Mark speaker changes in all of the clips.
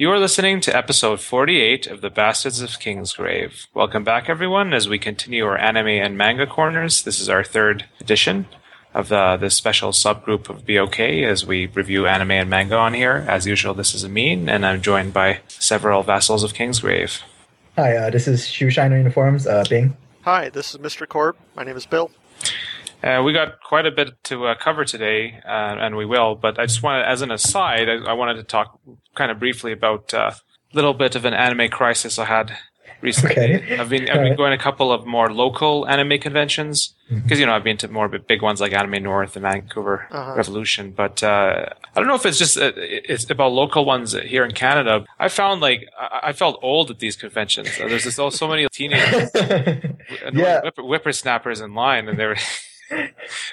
Speaker 1: You are listening to episode 48 of The Bastards of Kingsgrave. Welcome back, everyone, as we continue our anime and manga corners. This is our third edition of uh, this special subgroup of BOK as we review anime and manga on here. As usual, this is Amin, and I'm joined by several vassals of Kingsgrave.
Speaker 2: Hi, uh, this is Shoeshiner Uniforms, uh, Bing.
Speaker 3: Hi, this is Mr. Korb. My name is Bill.
Speaker 1: Uh, we got quite a bit to uh, cover today, uh, and we will. But I just wanted, as an aside, I, I wanted to talk kind of briefly about a little bit of an anime crisis I had recently.
Speaker 2: Okay.
Speaker 1: I've been I've been going to a couple of more local anime conventions because you know I've been to more big ones like Anime North and Vancouver
Speaker 3: Uh-huh.
Speaker 1: Revolution, but uh, I don't know if it's just uh, it's about local ones here in Canada. I found like I, I felt old at these conventions. Uh, There's just so, so many teenagers,
Speaker 2: Yeah.
Speaker 1: whipper, whippersnappers in line, and they're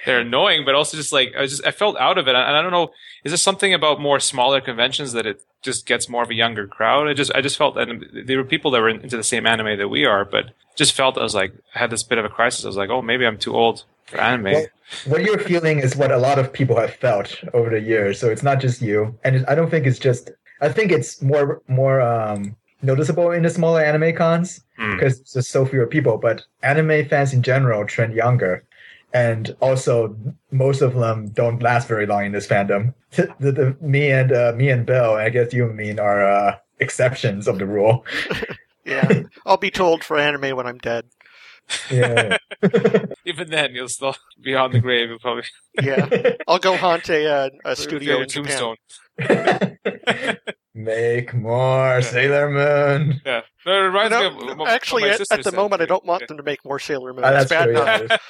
Speaker 1: they're annoying, but also just like I was just I felt out of it, and I don't know. Is there something about more smaller conventions that it just gets more of a younger crowd? I just I just felt that there were people that were into the same anime that we are, but just felt I was like I had this bit of a crisis. I was like, oh, maybe I'm too old for anime.
Speaker 2: Well, what you're feeling is what a lot of people have felt over the years, so it's not just you. And I don't think it's just. I think it's more more um, noticeable in the smaller anime cons
Speaker 1: Hmm.
Speaker 2: because there's just so fewer people. But anime fans in general trend younger, and also most of them don't last very long in this fandom. The, the, me and uh, me and Bill, I guess you and me are uh, exceptions of the rule.
Speaker 3: Yeah, I'll be told for anime when I'm dead.
Speaker 2: Yeah.
Speaker 1: Even then, you'll still be on the grave. You'll probably
Speaker 3: Yeah, I'll go haunt a, uh, a studio in Japan.
Speaker 1: tombstone.
Speaker 2: Make more Sailor Moon.
Speaker 1: Yeah, no, it reminds
Speaker 3: No,
Speaker 1: of, of
Speaker 3: no, actually, at, at the
Speaker 1: said.
Speaker 3: moment, I don't want
Speaker 1: Yeah.
Speaker 3: them to make more Sailor Moon. It's
Speaker 2: that's
Speaker 3: bad
Speaker 2: true,
Speaker 3: enough.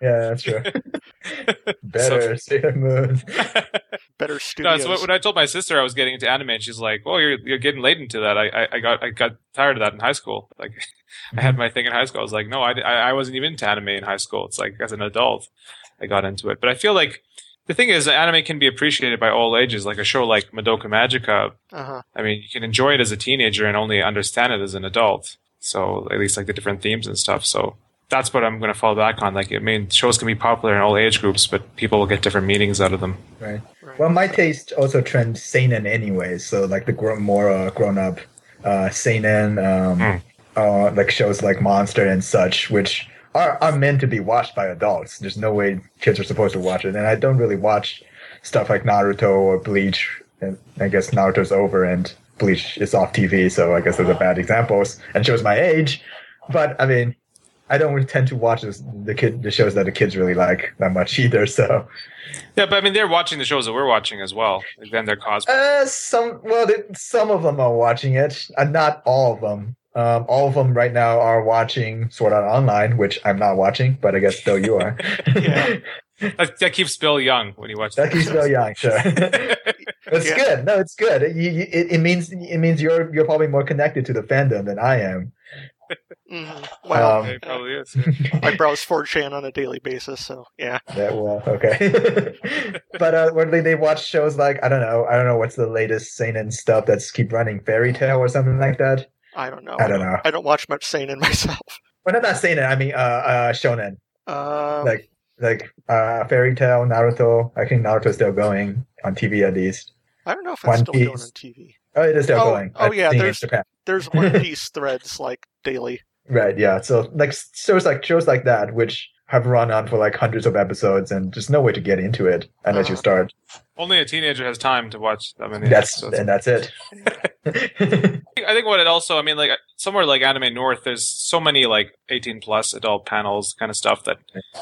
Speaker 2: Yeah. Yeah, that's true. Better see Sailor Moon.
Speaker 3: Better
Speaker 1: No,
Speaker 3: studios.
Speaker 1: so when- when I told my sister I was getting into anime, and she's like, "Well, you're you're getting late into that." I, I, I got I got tired of that in high school. Like, I had my thing in high school. I was like, "No, I, I I wasn't even into anime in high school." It's like as an adult, I got into it. But I feel like the thing is, anime can be appreciated by all ages. Like a show like Madoka Magica.
Speaker 3: uh-huh.
Speaker 1: I mean, you can enjoy it as a teenager and only understand it as an adult. So at least like the different themes and stuff. So that's what I'm going to fall back on. Like, I mean, shows can be popular in all age groups, but people will get different meanings out of them.
Speaker 2: Right.
Speaker 3: Right.
Speaker 2: Well, my taste also trends seinen anyway. So like the grown, more uh, grown up uh, seinen, um,
Speaker 1: Hmm.
Speaker 2: uh, like shows like Monster and such, which are are meant to be watched by adults. There's no way kids are supposed to watch it. And I don't really watch stuff like Naruto or Bleach. And I guess Naruto's over and Bleach is off TV. So I guess those are bad examples and shows my age. But I mean. I don't tend to watch this, the kid the shows that the kids really like that much either. So
Speaker 1: Yeah, but I mean, they're watching the shows that we're watching as well. Then they're cosplay.
Speaker 2: Uh, some well, they, some of them are watching it, and not all of them. Um, all of them right now are watching Sword Art Online, which I'm not watching, but I guess Bill, you are.
Speaker 3: Yeah.
Speaker 1: That, that keeps Bill young when you watch
Speaker 2: that keeps Bill young, sure. it's
Speaker 3: Yeah.
Speaker 2: good. No, it's good. It, you, you- it, it means it means you're you're probably more connected to the fandom than I am.
Speaker 3: Mhm. Well,
Speaker 2: Um,
Speaker 1: It probably is.
Speaker 3: I browse 4chan on a daily basis, so yeah.
Speaker 2: That well, okay. but uh, when they, they watch shows like I don't know, I don't know what's the latest seinen stuff that's keep running, Fairy Tail or something like that.
Speaker 3: I don't know.
Speaker 2: I don't know.
Speaker 3: I don't watch much seinen myself.
Speaker 2: Well, I'm not seinen. I mean, uh, uh, shonen.
Speaker 3: Um,
Speaker 2: like like uh fairy tail naruto i think naruto's still going on tv at least
Speaker 3: I don't know if
Speaker 2: One
Speaker 3: it's still going on TV.
Speaker 2: Oh it is still
Speaker 3: Oh,
Speaker 2: going
Speaker 3: oh,
Speaker 2: I've
Speaker 3: yeah,
Speaker 2: seen it in
Speaker 3: there's- There's One Piece threads like daily.
Speaker 2: right yeah so like shows like shows like that which have run on for like hundreds of episodes and just no way to get into it unless you
Speaker 3: Uh-huh.
Speaker 2: start
Speaker 1: Only a teenager has time to watch that many.
Speaker 2: that's
Speaker 1: episodes.
Speaker 2: and that's it
Speaker 1: I think what it also, I mean, like somewhere like Anime North, there's so many like 18 plus adult panels kind of stuff that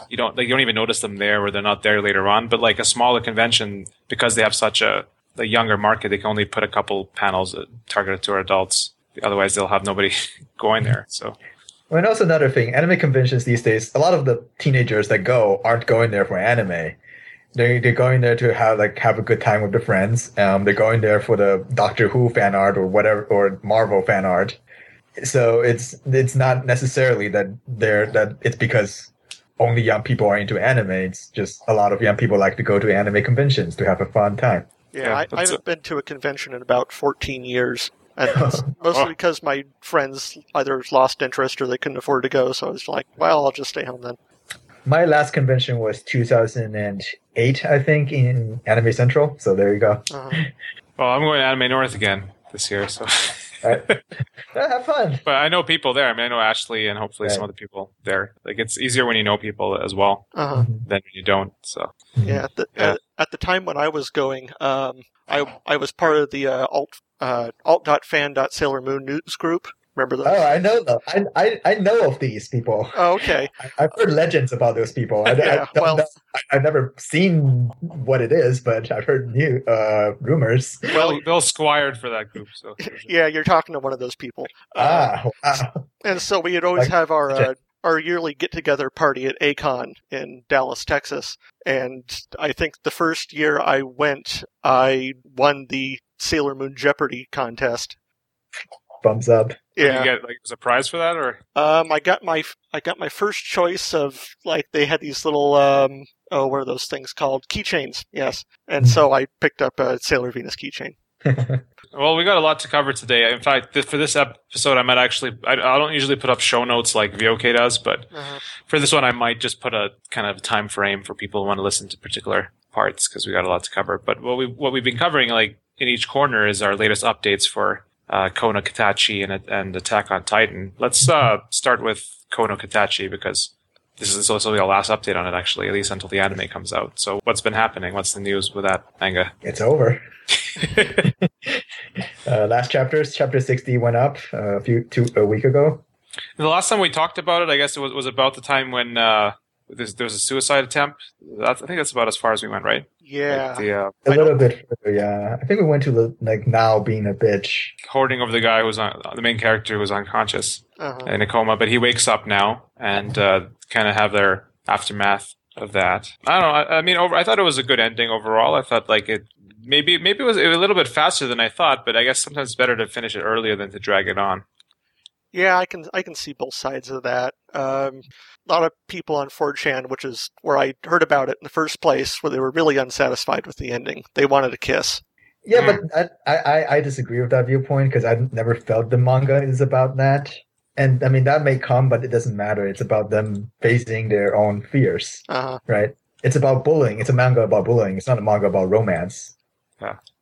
Speaker 1: you don't like. You don't even notice them there, or they're not there later on. But like a smaller convention, because they have such a the younger market, they can only put a couple panels targeted to adults. Otherwise, they'll have nobody going there. So.
Speaker 2: Well, and also another thing anime conventions these days a lot of the teenagers that go aren't going there for anime. They, they're going there to have like have a good time with their friends. Um, they're going there for the doctor who fan art or whatever or marvel fan art. So it's it's not necessarily that they're that it's because only young people are into anime. It's just a lot of young people like to go to anime conventions to have a fun time
Speaker 3: Yeah,
Speaker 1: Yeah,
Speaker 3: I, I haven't been to a convention in about 14 years. And mostly
Speaker 1: Oh.
Speaker 3: because my friends either lost interest or they couldn't afford to go. So I was like, well, I'll just stay home then.
Speaker 2: my last convention was 2008 i think in anime central so there you go
Speaker 3: Uh,
Speaker 1: well, I'm going to Anime North again. this year. So,
Speaker 2: Right. Have fun.
Speaker 1: but I know people there. I mean, I know Ashley and hopefully some
Speaker 2: Right.
Speaker 1: other people there. Like it's easier when you know people as well
Speaker 3: Uh-huh.
Speaker 1: than when you don't. So,
Speaker 3: Yeah, the,
Speaker 1: Yeah.
Speaker 3: At, at the time when I was going, um, I I was part of the uh, alt uh, alt.fan.sailor moon news group. Remember those?
Speaker 2: Oh, I know them. I, I I know of these people.
Speaker 3: Oh, okay.
Speaker 2: I, I've heard legends about those people. I, I
Speaker 3: Yeah,
Speaker 2: don't
Speaker 3: well-
Speaker 2: know. I, I've never seen what it is, but I've heard new uh, rumors.
Speaker 3: Well,
Speaker 1: Bill, Bill squired for that group. So,
Speaker 3: yeah, you're talking to one of those people. Uh,
Speaker 2: Ah, wow.
Speaker 3: And so we would always
Speaker 2: Like-
Speaker 3: have our uh, our yearly get together party at A-Kon in Dallas, Texas. And I think the first year I went, I won the Sailor Moon Jeopardy contest.
Speaker 2: Thumbs up.
Speaker 1: Did
Speaker 3: Yeah.
Speaker 1: you get like was a prize for that or?
Speaker 3: Um, I got my I got my first choice of like they had these little um oh what are those things called keychains yes and so I picked up a Sailor Venus keychain.
Speaker 1: Well, we got a lot to cover today. In fact, th- for this episode, I might actually, I, I don't usually put up show notes like VOK does, but for this one, I might just put a kind of time frame for people who want to listen to particular parts because we got a lot to cover. But what we, what we've been covering, like in each corner is our latest updates for, uh, Koe no Katachi and, and Attack on Titan. Let's, uh, start with Koe no Katachi because this is also the last update on it, actually, at least until the anime comes out. So what's been happening? What's the news with that manga?
Speaker 2: It's over. Uh, last chapters, chapter sixty went up uh, a few two a week ago.
Speaker 1: The last time we talked about it, I guess it was, was about the time when uh, there's, there was a suicide attempt. That's, I think that's about as far as we went, right?
Speaker 3: Yeah.
Speaker 1: Like the uh,
Speaker 2: A
Speaker 3: I
Speaker 2: little bit further, yeah. I think we went to the, like now being a bitch.
Speaker 1: hoarding over the guy who was on, the main character who was unconscious
Speaker 3: uh-huh.
Speaker 1: in a coma, but he wakes up now and uh, kind of have their aftermath of that. I don't know. I, I mean, over, I thought it was a good ending overall. I thought like it maybe maybe it was a little bit faster than I thought, but I guess sometimes it's better to finish it earlier than to drag it on.
Speaker 3: Yeah, I can I can see both sides of that. Um, a lot of people on 4chan, which is where I heard about it in the first place, where they were really unsatisfied with the ending. They wanted a kiss.
Speaker 2: Yeah,
Speaker 1: Hmm.
Speaker 2: but I, I I disagree with that viewpoint because I've never felt the manga is about that. And I mean that may come, but it doesn't matter. It's about them facing their own fears,
Speaker 3: Uh,
Speaker 2: right? It's about bullying. It's a manga about bullying. It's not a manga about romance.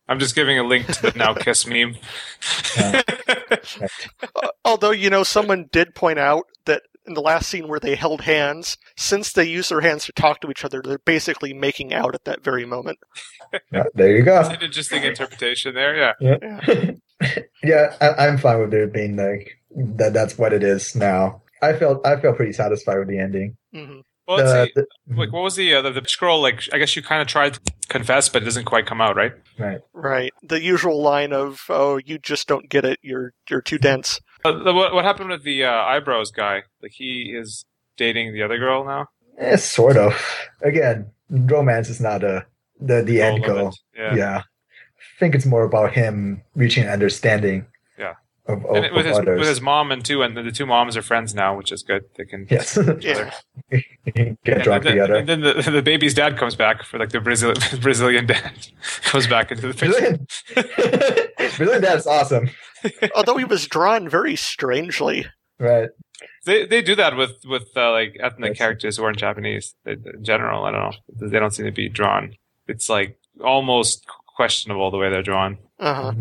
Speaker 1: I'm just giving a link to the now kiss meme.
Speaker 2: Yeah.
Speaker 3: Uh, although, you know, someone did point out that in the last scene where they held hands, since they use their hands to talk to each other, they're basically making out at that very moment.
Speaker 2: Yeah, there you go.
Speaker 1: An interesting interpretation there. Yeah.
Speaker 2: Yeah, yeah, I, I'm fine with it being like that. That's what it is now. I felt I felt pretty satisfied with the ending.
Speaker 3: hmm
Speaker 1: Well, let's
Speaker 2: The-
Speaker 1: see.
Speaker 2: the-
Speaker 1: Like, what was the, uh, the the scroll? Like, I guess you kind of tried to confess, but it doesn't quite come out, right?
Speaker 2: right.
Speaker 3: Right. The usual line of, oh, you just don't get it, you're, you're too dense.
Speaker 1: Uh, the, what, what happened with the uh, eyebrows guy? Like, he is dating the other girl now.
Speaker 2: Eh, sort of. Again, romance is not a the the end
Speaker 1: Goal of
Speaker 2: goal.
Speaker 1: it. Yeah.
Speaker 2: Yeah. I think it's more about him reaching an understanding.
Speaker 1: Yeah.
Speaker 2: Of, of,
Speaker 1: And it- with his with his mom and two, and the, the two moms are friends now, which is good. They can
Speaker 2: yes.
Speaker 3: Yeah.
Speaker 2: Get
Speaker 1: And
Speaker 2: drunk
Speaker 1: then,
Speaker 2: together.
Speaker 1: and then the, the baby's dad comes back for like the Brazilian Brazilian dad comes back into the picture.
Speaker 2: Brazilian. Brazilian dad's awesome.
Speaker 3: Although he was drawn very strangely.
Speaker 2: Right.
Speaker 1: They they do that with with uh, like ethnic
Speaker 2: Yes.
Speaker 1: characters who aren't Japanese They- in general. I don't know. They don't seem to be drawn. It's like almost questionable the way they're drawn.
Speaker 3: Uh huh.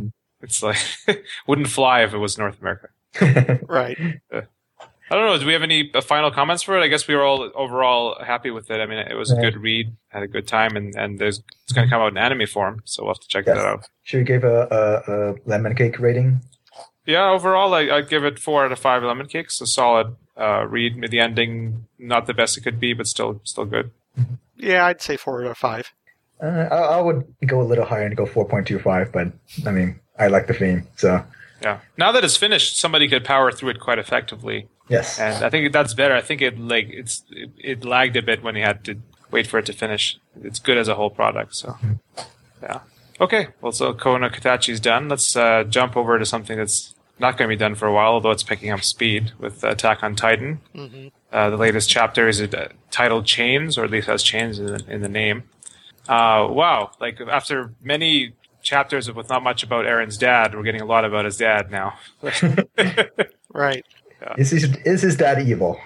Speaker 1: It's like wouldn't fly if it was North America.
Speaker 3: Right.
Speaker 1: I don't know. Do we have any uh, final comments for it? I guess we were all overall happy with it. I mean, it was a good read, had a good time, and and there's it's going to come out in anime form, so we'll have to check
Speaker 2: Yes.
Speaker 1: that out.
Speaker 2: Should we give a, a, a lemon cake rating?
Speaker 1: Yeah, overall, I, I'd give it four out of five lemon cakes. A solid uh, read. The ending, not the best it could be, but still still good.
Speaker 3: Yeah, I'd say four out of five.
Speaker 2: Uh, I, I would go a little higher and go 4.25, but I mean, I like the theme, so
Speaker 1: Yeah. Now that it's finished, somebody could power through it quite effectively,
Speaker 2: yes.
Speaker 1: and I think that's better. I think it like it's it, it lagged a bit when you had to wait for it to finish. It's good as a whole product. So, yeah. Okay. Well, so Koe no Katachi's done. Let's uh, jump over to something that's not going to be done for a while, although it's picking up speed with Attack on Titan.
Speaker 3: hmm
Speaker 1: Uh, the latest chapter is uh, titled Chains, or at least has chains in the, in the name. Uh, wow. Like, after many chapters with not much about Eren's dad, we're getting a lot about his dad now.
Speaker 3: Right.
Speaker 2: Is his, is his dad evil?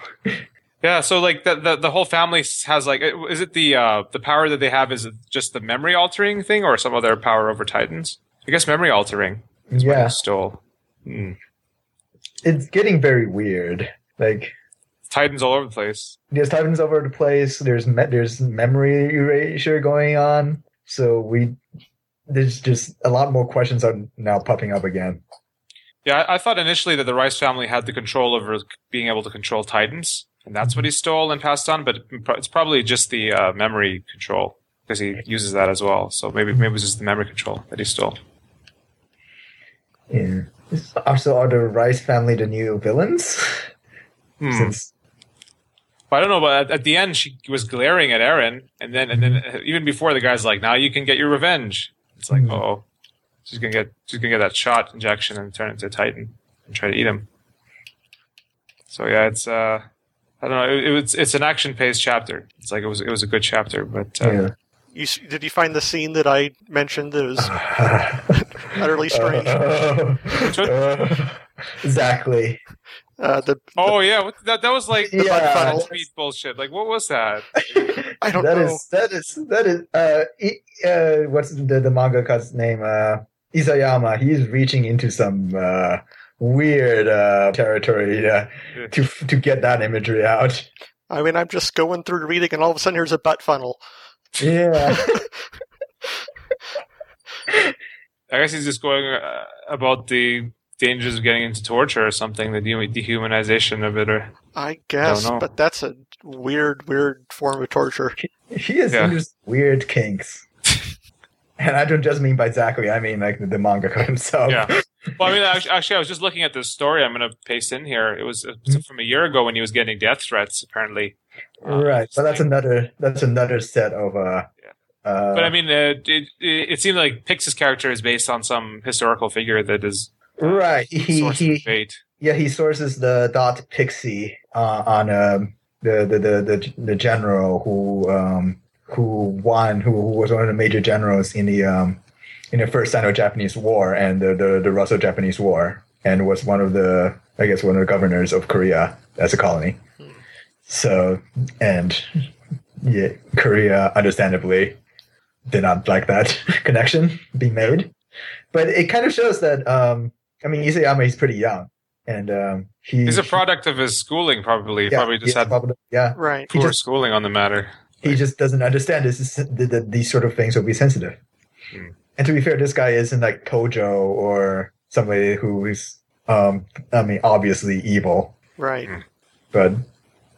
Speaker 1: yeah, so, like, the, the, the whole family has, like, is it the, uh, the power that they have, is it just the memory altering thing, or some other power over Titans? I guess memory altering. is what
Speaker 2: Yeah.
Speaker 1: he stole. Hmm.
Speaker 2: It's getting very weird. Like
Speaker 1: Titans all over the place.
Speaker 2: there's titans all over the place. There's me- there's memory erasure going on. So we there's just a lot more questions are now popping up again.
Speaker 1: Yeah, I, I thought initially that the Reiss family had the control over being able to control Titans, and that's what he stole and passed on. But it's probably just the uh, memory control because he uses that as well. So maybe maybe it was just the memory control that he stole.
Speaker 2: Yeah. Also, are the Reiss family the new villains?
Speaker 1: Hmm.
Speaker 2: Since
Speaker 1: I don't know, but at, the end she was glaring at Eren, and then and then even before the guy's like, "Now you can get your revenge." It's like,
Speaker 2: Hmm.
Speaker 1: oh, she's gonna get she's gonna get that shot injection and turn into a Titan and try to eat him. So yeah, it's uh, I don't know. It, it was it's an action paced chapter. It's like it was it was a good chapter, but uh,
Speaker 2: yeah.
Speaker 3: You did you find the scene that I mentioned that was utterly strange?
Speaker 2: Uh, exactly.
Speaker 3: Uh, the
Speaker 1: oh yeah, what, that that was like the
Speaker 2: Yeah.
Speaker 1: funnel tweet bullshit. Like what was that?
Speaker 3: I don't
Speaker 2: That
Speaker 3: know.
Speaker 2: is that is that is uh, I- uh what's the the mangaka's name? Uh, Isayama. He's reaching into some uh weird uh territory uh, to to get that imagery out.
Speaker 3: I mean, I'm just going through reading, and all of a sudden, here's a butt funnel.
Speaker 2: Yeah.
Speaker 1: I guess he's just going uh, about the dangers of getting into torture or something, the dehumanization of it, or
Speaker 3: I guess,
Speaker 1: know.
Speaker 3: but that's a weird, weird form of torture.
Speaker 2: he has
Speaker 1: Yeah.
Speaker 2: just weird kinks. And I don't just mean by Zackly, I mean like the, the mangaka himself.
Speaker 1: Yeah. Well, I mean, actually, actually, I was just looking at this story. I'm going to paste in here. It was uh, from a year ago when he was getting death threats, apparently. Uh,
Speaker 2: right. But that's another that's another set of uh, uh
Speaker 1: But I mean, uh, it, it, it seemed like Pixis character is based on some historical figure that is
Speaker 2: right. He he. Yeah, he sources the Dot Pixis uh, on um, the, the the the the general who um, who won, who, who was one of the major generals in the um, in the first Sino-Japanese War and the the, the Russo-Japanese War, and was one of the I guess one of the governors of Korea as a colony. So and yeah, Korea understandably did not like that connection being made, but it kind of shows that um, I mean Isayama is pretty young and um, he,
Speaker 1: He's a product of his schooling, probably.
Speaker 2: Yeah,
Speaker 1: probably just had
Speaker 2: probably- yeah.
Speaker 3: Right.
Speaker 1: Poor
Speaker 2: just
Speaker 1: schooling on the matter.
Speaker 2: he just doesn't understand this is the, the, these sort of things will be sensitive.
Speaker 1: Hmm.
Speaker 2: And to be fair, this guy isn't like Tojo or somebody who is um, I mean obviously evil,
Speaker 3: Right.
Speaker 2: but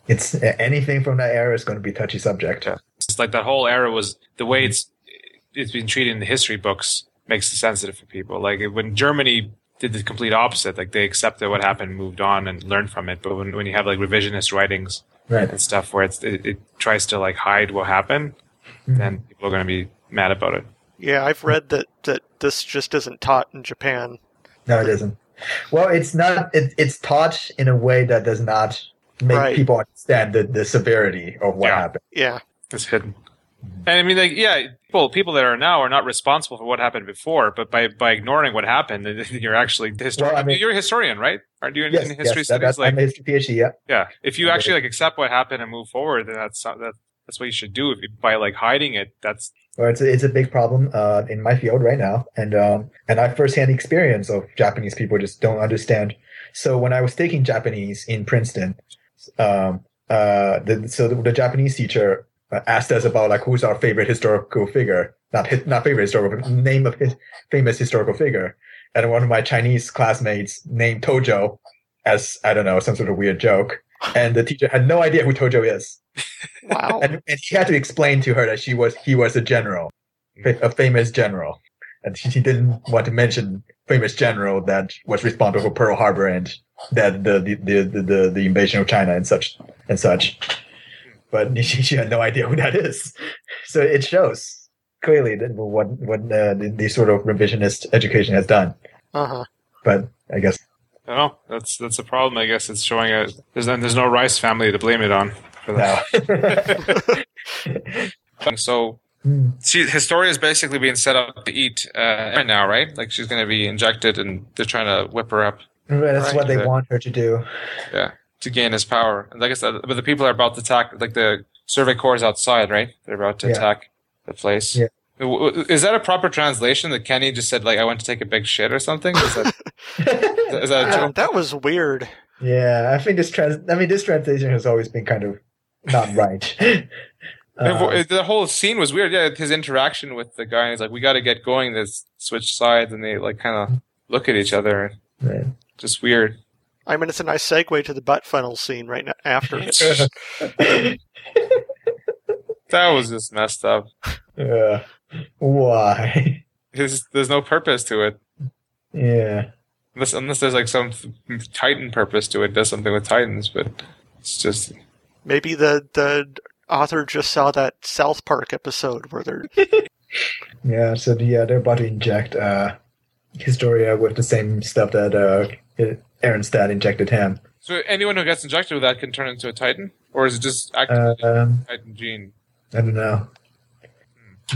Speaker 2: it's anything from that era is going to be touchy subject.
Speaker 1: Yeah. It's like that whole era was the way it's it's been treated in the history books makes it sensitive for people. Like when Germany did the complete opposite, like they accepted what happened, moved on, and learned from it. But when when you have like revisionist writings
Speaker 2: Right.
Speaker 1: and stuff where it's, it, it tries to like hide what happened, mm-hmm. then people are going to be mad about it.
Speaker 3: Yeah, I've read that that this just isn't taught in Japan.
Speaker 2: No, it isn't. Well, it's not. It, it's taught in a way that does not make
Speaker 3: Right.
Speaker 2: people understand the, the severity of what
Speaker 1: Yeah.
Speaker 2: happened.
Speaker 3: Yeah.
Speaker 1: It's hidden. And I mean, like, yeah, people people that are now are not responsible for what happened before, but by by ignoring what happened, you're actually the historian.
Speaker 2: Well, I mean-
Speaker 1: you're a historian, right? Aren't you in,
Speaker 2: Yes,
Speaker 1: in history
Speaker 2: yes,
Speaker 1: studies?
Speaker 2: that's,
Speaker 1: like,
Speaker 2: I'm a history PhD. Yeah.
Speaker 1: yeah, if you actually like accept what happened and move forward, then that's that that's what you should do. If you, by like hiding it, that's
Speaker 2: Well, it's a, it's a big problem uh, in my field right now, and um, and I have firsthand experience of Japanese people just don't understand. So when I was taking Japanese in Princeton, um, uh, the, so the, the Japanese teacher asked us about like who's our favorite historical figure, not hi- not favorite historical, but name of his famous historical figure, and one of my Chinese classmates named Tojo as I don't know some sort of weird joke, and the teacher had no idea who Tojo is.
Speaker 3: Wow.
Speaker 2: and, and he had to explain to her that she was he was a general, hmm. a famous general, and she, she didn't want to mention famous general that was responsible for Pearl Harbor and that the the, the, the, the, the invasion of China and such and such. But she, she had no idea who that is, so it shows clearly that what what uh, the, the sort of revisionist education has done.
Speaker 3: Uh huh.
Speaker 2: But I guess
Speaker 1: I know. That's that's a problem. I guess it's showing a there's there's no Reiss family to blame it on for that.
Speaker 2: now.
Speaker 1: So
Speaker 2: Hmm.
Speaker 1: she Historia is basically being set up to eat uh, right now, right? Like she's going to be injected, and they're trying to whip her up.
Speaker 2: That's
Speaker 3: Right.
Speaker 2: what they
Speaker 1: Okay.
Speaker 2: want her to do.
Speaker 1: Yeah, to gain his power. And like I said, but the people are about to attack. Like the Survey Corps is outside, right? They're about to
Speaker 2: Yeah.
Speaker 1: attack the place.
Speaker 2: Yeah.
Speaker 1: W- w- Is that a proper translation that Kenny just said like I went to take a big shit or something? Is that, is that a
Speaker 3: Yeah,
Speaker 1: joke?
Speaker 3: that was weird.
Speaker 2: yeah, I think this trans. I mean, this translation has always been kind of not right. Uh,
Speaker 1: the whole scene was weird. Yeah, his interaction with the guy. He's like, "We got to get going." They switch sides, and they like kind of look at each other.
Speaker 2: right.
Speaker 1: Just weird.
Speaker 3: I mean, it's a nice segue to the butt funnel scene right now after.
Speaker 1: That was just messed up.
Speaker 2: Yeah. Why?
Speaker 1: There's, there's no purpose to it.
Speaker 2: Yeah.
Speaker 1: Unless, unless there's like some Titan purpose to it, does something with Titans, but it's just
Speaker 3: Maybe the the author just saw that South Park episode where they're
Speaker 2: Yeah. So yeah, they're about to inject uh, Historia with the same stuff that uh, Eren's dad injected him.
Speaker 1: so. Anyone who gets injected with that can turn into a Titan, or is it just activating
Speaker 2: Uh, um,
Speaker 1: Titan gene?
Speaker 2: I don't know.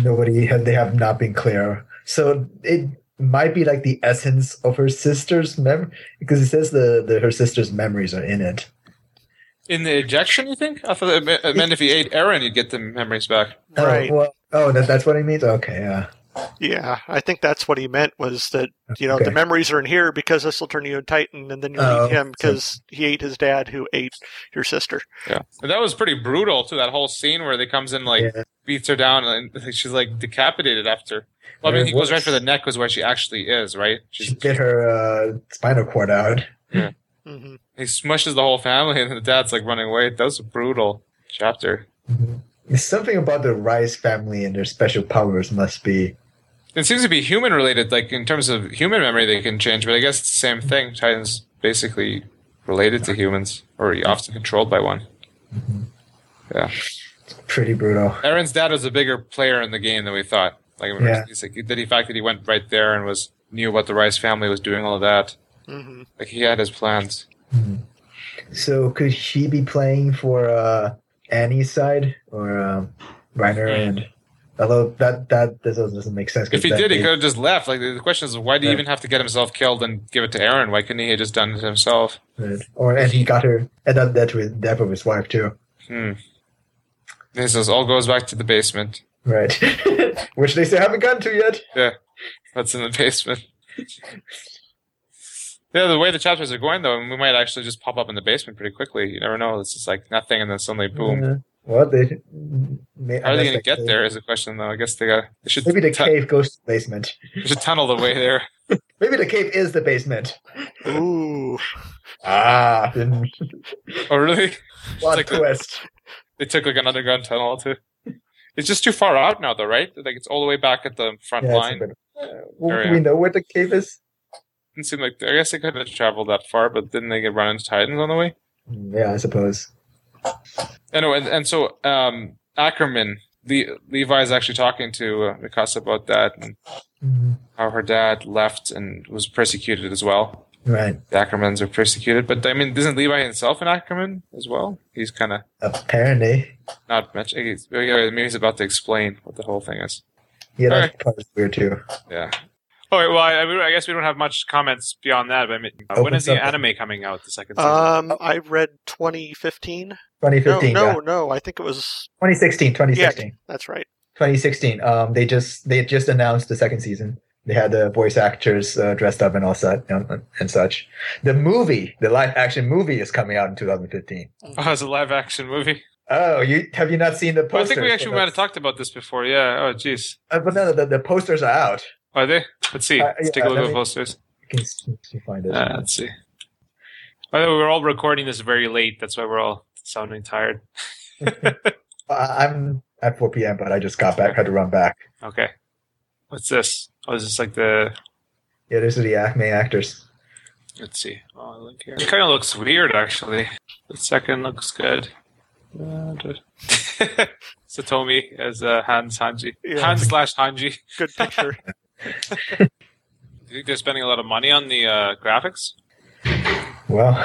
Speaker 2: Nobody had. They have not been clear. So it might be like the essence of her sister's memory because it says the, the her sister's memories are in it.
Speaker 1: In the ejection, you think? I thought it meant, it meant if he ate Eren, he'd get the memories back.
Speaker 3: right.
Speaker 2: Oh, well, oh that, that's what he means. Okay. Yeah.
Speaker 3: Yeah, I think that's what he meant was that you know
Speaker 2: Okay.
Speaker 3: the memories are in here because this will turn you a Titan, and then you'll
Speaker 2: Oh,
Speaker 3: eat him because he ate his dad who ate your sister.
Speaker 1: Yeah, and that was pretty brutal too. That whole scene where they comes in like
Speaker 2: Yeah.
Speaker 1: beats her down and she's like decapitated after. Well, I mean, he goes right for the neck, was where she actually is, right?
Speaker 2: She
Speaker 1: She's,
Speaker 2: get her uh, spinal cord out.
Speaker 3: hmm
Speaker 1: he smushes the whole family, and the dad's like running away. That was a brutal chapter.
Speaker 2: There's something about the Reiss family and their special powers must be.
Speaker 1: It seems to be human related, like in terms of human memory, they can change, but I guess it's the same thing. Titans basically related to humans, or often controlled by one. Yeah,
Speaker 2: Pretty brutal.
Speaker 1: Eren's dad was a bigger player in the game than we thought. Like,
Speaker 2: Yeah.
Speaker 1: he's like that the fact that he went right there and was knew what the Reiss family was doing, all of that.
Speaker 3: hmm
Speaker 1: Like he had his plans.
Speaker 2: So could she be playing for uh, Annie's side or um, Reiner and? Although that that this doesn't make sense.
Speaker 1: If he did, he could have just left. Like the question is, why did he even have to get himself killed and give it to Eren? Why couldn't he have just done it himself?
Speaker 2: Right. Or and he got her and that that with death of his wife too.
Speaker 1: Hmm. This is, all goes back to the basement.
Speaker 2: Right. Which they still haven't gotten to yet.
Speaker 1: Yeah, that's in the basement. Yeah, the way the chapters are going, though, we might actually just pop up in the basement pretty quickly. You never know. It's just like nothing, and then suddenly, boom.
Speaker 2: Well, they. May,
Speaker 1: How are they going to get there? Is a question, though. I guess they got. They should.
Speaker 2: Maybe the
Speaker 1: tu-
Speaker 2: cave goes to the basement.
Speaker 1: they should tunnel the way there.
Speaker 2: Maybe the cave is the basement.
Speaker 3: Ooh,
Speaker 2: Ah,
Speaker 1: Oh, really?
Speaker 2: plot
Speaker 1: like the-
Speaker 2: twist.
Speaker 1: They took like an underground tunnel too. It's just too far out now, though, right? Like it's all the way back at the front
Speaker 2: Yeah,
Speaker 1: line.
Speaker 2: bit- uh, well, do we know where the cave is?
Speaker 1: Didn't seem like I guess they couldn't have traveled that far, but didn't they get run into Titans on the way?
Speaker 2: Hmm, Yeah, I suppose.
Speaker 1: Anyway, and, and so um, Ackerman, Le- is actually talking to uh, Mikasa about that and
Speaker 2: Mhm.
Speaker 1: how her dad left and was persecuted as well.
Speaker 2: Right.
Speaker 1: The Ackermans are persecuted, but I mean, isn't Levi himself an Ackerman as well? He's kind of
Speaker 2: Apparently.
Speaker 1: not much. He's, maybe he's about to explain what the whole thing is.
Speaker 2: Yeah, that
Speaker 1: Alright.
Speaker 2: part is weird too.
Speaker 1: Yeah. Oh, well, I, I guess we don't have much comments beyond that. But I mean, uh, when
Speaker 2: Open
Speaker 1: is the anime coming out? The second season.
Speaker 3: um, I read 2015. No,
Speaker 2: 2015.
Speaker 3: no,
Speaker 2: yeah.
Speaker 3: no. I think it was.
Speaker 2: 2016. 2016.
Speaker 3: That's right.
Speaker 2: 2016. Um, they just they just announced the second season. They had the voice actors uh, dressed up and all that and, and such. The movie, the live action movie, is coming out in 2015.
Speaker 1: oh, it's a live action movie.
Speaker 2: Oh, you have you not seen the
Speaker 1: Well, I think we actually might have talked about this before. Yeah. Oh, jeez.
Speaker 2: Uh, but no, the, the posters are out.
Speaker 1: Are they? Let's see.
Speaker 2: Uh,
Speaker 1: Let's take
Speaker 2: yeah,
Speaker 1: a look at the
Speaker 2: me-
Speaker 1: posters.
Speaker 2: You can s- you find it.
Speaker 1: Uh, let's see. By the way, we're all recording this very late. That's why we're all sounding tired.
Speaker 2: I- I'm at 4 p.m., but I just got back. Had to run back.
Speaker 1: Okay. What's this? Oh, is this like the?
Speaker 2: Yeah, these are the act- main actors.
Speaker 1: Let's see. Oh, look here. It kind of looks weird, actually. The second looks good. Uh, Satomi as uh, Hans Hanji.
Speaker 3: Yeah.
Speaker 1: Hans slash Hanji.
Speaker 3: Good picture.
Speaker 1: Do you think they're spending a lot of money on the uh, graphics?
Speaker 2: Well,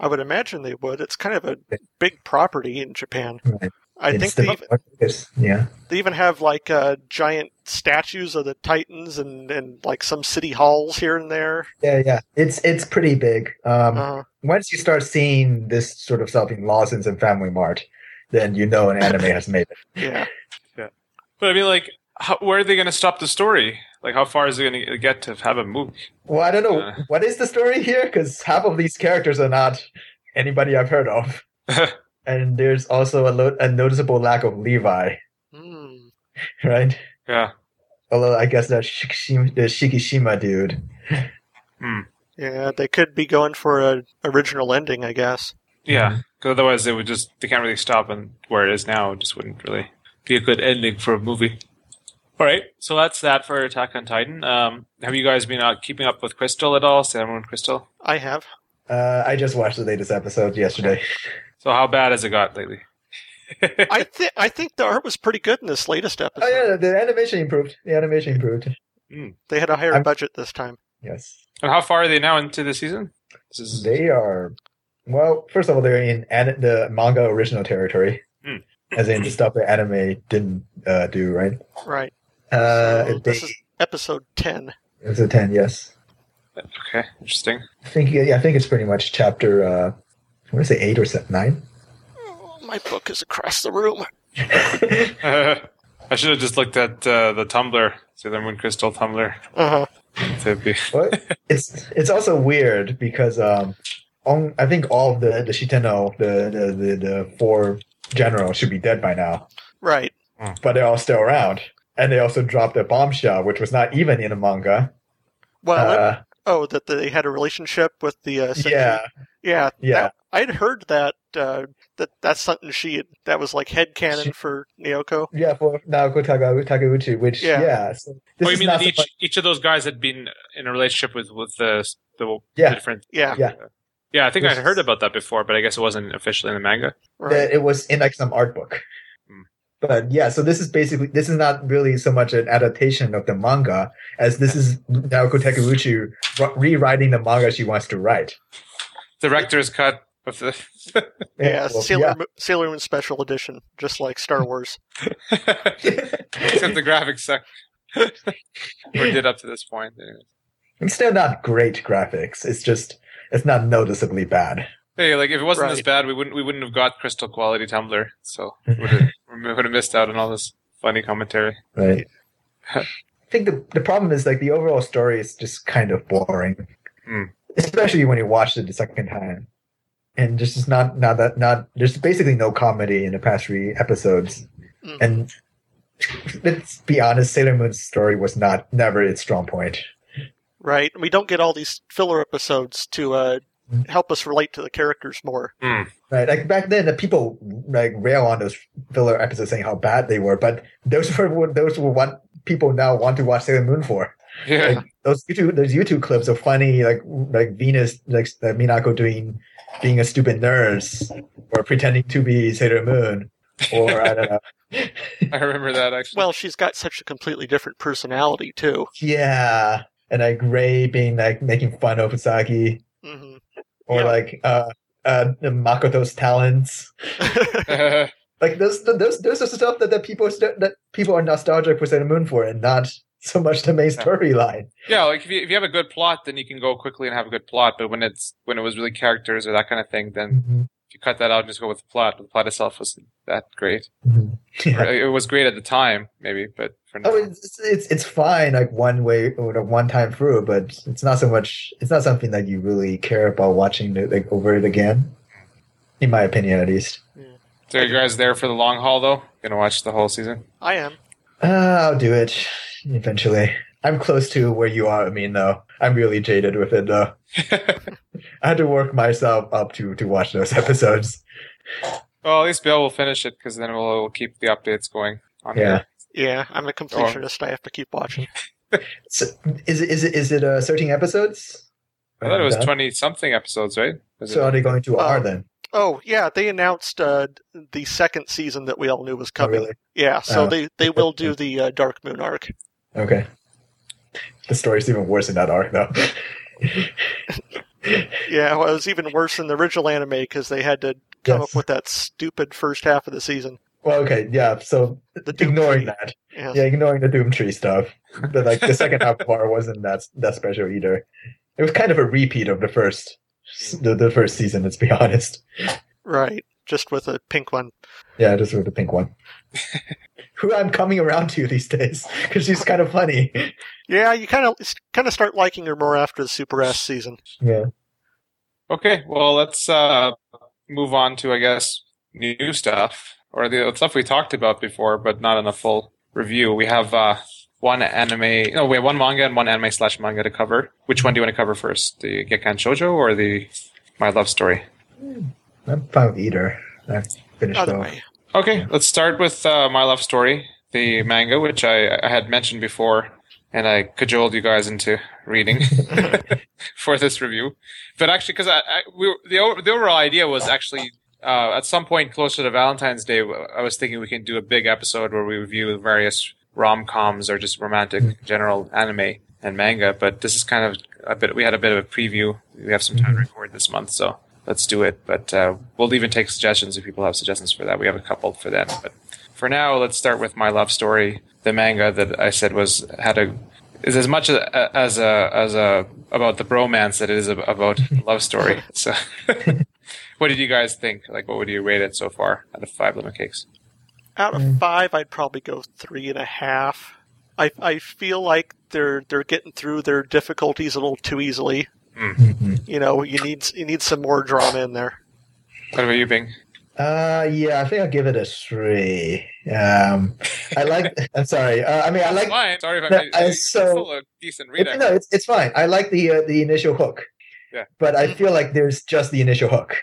Speaker 3: I would imagine they would. It's kind of a big property in Japan.
Speaker 2: Right.
Speaker 3: I
Speaker 2: it's
Speaker 3: think
Speaker 2: the
Speaker 3: they even,
Speaker 2: it's- yeah.
Speaker 3: they even have like uh, giant statues of the Titans and, and like some city halls here and there.
Speaker 2: Yeah, yeah. It's it's pretty big. Um,
Speaker 3: Uh,
Speaker 2: once you start seeing this sort of stuff in Lawson's and Family Mart, then you know an anime has made it.
Speaker 3: yeah.
Speaker 1: But But I mean, like, how, where are they going to stop the story? Like, how far is it going to get to have a movie?
Speaker 2: Well, I don't know
Speaker 1: Uh.
Speaker 2: what is the story here because half of these characters are not anybody I've heard of, and there's also a, lo- a noticeable lack of Levi,
Speaker 3: Hmm.
Speaker 2: right?
Speaker 1: yeah.
Speaker 2: Although I guess that Shikishima, the Shikishima dude.
Speaker 3: Yeah, they could be going for a original ending, I guess.
Speaker 1: Yeah, because otherwise, they would just, they can't really stop and where it is now. It just wouldn't really be a good ending for a movie. All right. So that's that for Attack on Titan. Um, have you guys been uh, keeping up with Crystal at all? Sailor Moon Crystal?
Speaker 3: I have.
Speaker 2: Uh, I just watched the latest episode yesterday.
Speaker 1: So how bad has it got lately?
Speaker 3: I think I think the art was pretty good in this latest episode.
Speaker 2: Oh yeah, the animation improved. The animation improved.
Speaker 3: They had a higher
Speaker 2: I'm-
Speaker 3: budget this time.
Speaker 2: Yes,
Speaker 1: and how far are they now into the season? This is,
Speaker 2: they are. Well, first of all, they're in an- the manga original territory,
Speaker 1: Hmm.
Speaker 2: as in stuff that anime didn't uh, do. Right?
Speaker 3: Right.
Speaker 2: Uh,
Speaker 3: So
Speaker 2: they,
Speaker 3: this is episode ten.
Speaker 2: it's a ten. Yes.
Speaker 1: okay, interesting.
Speaker 2: I think yeah, I think it's pretty much chapter. Uh, I want to say eight or se- nine.
Speaker 3: Oh, my book is across the room.
Speaker 1: I should have just looked at uh, the Tumblr, Sailor Moon Crystal Tumblr.
Speaker 3: Uh huh.
Speaker 1: Be,
Speaker 2: Well, it's it's also weird because um, on, I think all of the the Shitennou, the the, the the four generals should be dead by now,
Speaker 3: Right.
Speaker 2: but they're all still around, and they also dropped a bombshell, which was not even in a manga.
Speaker 3: Well,
Speaker 2: Uh,
Speaker 3: oh, that they had a relationship with the uh,
Speaker 2: yeah,
Speaker 3: yeah,
Speaker 2: Yeah.
Speaker 3: that- I'd heard that uh, that that's something she that was like head canon
Speaker 2: She-
Speaker 3: for Nyoko.
Speaker 2: yeah, for Naoko Taka- Takeuchi, which
Speaker 3: Yeah.
Speaker 2: yeah, so this
Speaker 1: oh, you
Speaker 2: is
Speaker 1: mean
Speaker 2: not
Speaker 1: that each
Speaker 2: much-
Speaker 1: each of those guys had been in a relationship with with the the
Speaker 2: Yeah.
Speaker 1: different?
Speaker 3: Yeah.
Speaker 2: Yeah.
Speaker 1: yeah. I think I
Speaker 2: This
Speaker 1: heard about that before, but I guess it wasn't officially in the manga.
Speaker 3: Right.
Speaker 2: that it was in like some art book. But yeah, so this is basically this is not really so much an adaptation of the manga as this is Naoko Takeuchi re- rewriting the manga she wants to write.
Speaker 1: Director's cut of the.
Speaker 3: yeah,
Speaker 2: well,
Speaker 3: Sailor,
Speaker 2: yeah.
Speaker 3: Mo- Sailor Moon Special Edition, just like Star Wars.
Speaker 1: Except the graphics suck. or did up to this point. Anyways.
Speaker 2: It's still not great graphics. It's just it's not noticeably bad.
Speaker 1: Hey, like if it wasn't this bad, we wouldn't we wouldn't have got crystal quality Tumblr. So we would have, we would have missed out on all this funny commentary.
Speaker 2: Right. I think the the problem is like the overall story is just kind of boring.
Speaker 1: Hmm.
Speaker 2: Especially when you watch it the second time. And just is not not that not there's basically no comedy in the past three episodes.
Speaker 3: Mm.
Speaker 2: And let's be honest, Sailor Moon's story was not never its strong point.
Speaker 3: Right. We don't get all these filler episodes to uh, help us relate to the characters more.
Speaker 2: Right, like back then, the people like rail on those filler episodes saying how bad they were, but those were what those were what people now want to watch Sailor Moon for.
Speaker 1: Yeah.
Speaker 2: Like those YouTube, those YouTube clips of funny like like Venus, like uh, Minako doing being a stupid nurse or pretending to be Sailor Moon, or I don't know.
Speaker 1: I remember that actually.
Speaker 3: Well, she's got such a completely different personality too.
Speaker 2: Yeah, and like Rei being like making fun of Usagi,
Speaker 3: hmm
Speaker 2: or
Speaker 3: Yeah.
Speaker 2: like uh uh Makoto's talents. like those those those are stuff that, that people st- that people are nostalgic for Sailor Moon for, and not so much the main storyline.
Speaker 1: yeah, like if you if you have a good plot, then you can go quickly and have a good plot. But when it's when it was really characters or that kind of thing, then if you cut that out and just go with the plot, the plot itself wasn't that great.
Speaker 2: Yeah.
Speaker 1: It was great at the time, maybe, but for now,
Speaker 2: Oh, it's, it's it's fine like one way or one time through, but it's not so much. It's not something that you really care about watching it like over it again, in my opinion, at least.
Speaker 1: so you guys there for the long haul though? Gonna watch the whole season?
Speaker 3: I am.
Speaker 2: Uh, I'll do it eventually. I'm close to where you are. I mean, though, I'm really jaded with it, though. I had to work myself up to to watch those episodes.
Speaker 1: well, at least Bill will finish it because then we'll, we'll keep the updates going. On
Speaker 2: Yeah.
Speaker 1: here.
Speaker 3: Yeah, I'm a completionist. I have to keep watching.
Speaker 2: So, is it is it is it uh, 13 episodes?
Speaker 1: I thought it was twenty something episodes, right? Was
Speaker 2: So
Speaker 1: it?
Speaker 2: are they going to
Speaker 3: Uh,
Speaker 2: R then?
Speaker 3: Oh yeah, they announced uh, the second season that we all knew was
Speaker 2: Oh,
Speaker 3: coming.
Speaker 2: really?
Speaker 3: Yeah, so
Speaker 2: Oh.
Speaker 3: they they will do the uh, Dark Moon arc.
Speaker 2: Okay. The story's even worse in that arc, though.
Speaker 3: Yeah, well, it was even worse than the original anime because they had to come
Speaker 2: Yes.
Speaker 3: up with that stupid first half of the season.
Speaker 2: well, okay, yeah. So
Speaker 3: The
Speaker 2: ignoring
Speaker 3: Tree.
Speaker 2: that,
Speaker 3: Yeah.
Speaker 2: yeah, ignoring the Doom Tree stuff, but like the second half of R wasn't that that special either. It was kind of a repeat of the first the, the first season. Let's be honest.
Speaker 3: Right, just with a pink one.
Speaker 2: Yeah, just with a pink one. who I'm coming around to these days because she's kind of funny.
Speaker 3: Yeah, you kind of kind of start liking her more after the Super S season.
Speaker 2: Yeah.
Speaker 1: Okay, well, let's uh, move on to, I guess, new stuff or the stuff we talked about before, but not in a full review. We have uh, one anime, no, we have one manga and one anime slash manga to cover. Which one do you want to cover first? The Gekkan Shoujo or the My Love Story?
Speaker 2: I'm fine with either. I finished
Speaker 3: Either
Speaker 2: both.
Speaker 3: way,
Speaker 1: Okay, let's start with uh, My Love Story, the manga, which I, I had mentioned before, and I cajoled you guys into reading for this review. But actually, because I, I we the the overall idea was actually uh, at some point closer to Valentine's Day, I was thinking we can do a big episode where we review various rom coms or just romantic general anime and manga. But this is kind of a bit. We had a bit of a preview. We have some time to record this month, so let's do it. But uh, we'll even take suggestions if people have suggestions for that. We have a couple for that. But for now, let's start with my love story, the manga that I said was had a is as much a, as a as a about the bromance that it is about love story. So, what did you guys think? Like, what would you rate it so far out of five lemon cakes?
Speaker 3: out of five, I'd probably go three and a half. I I feel like they're they're getting through their difficulties a little too easily.
Speaker 2: Mhm.
Speaker 3: You know, you need you need some more drama in there.
Speaker 1: What about you, Bing?
Speaker 2: Uh, yeah, I think I'll give it a three. Um, I like. I'm sorry. Uh, I mean, I like.
Speaker 1: Fine. Sorry if I.
Speaker 2: I-
Speaker 1: It's
Speaker 2: so-
Speaker 1: still a decent read.
Speaker 2: It, no, it's it's fine. I like the uh, the initial hook.
Speaker 1: Yeah.
Speaker 2: But I feel like there's just the initial hook.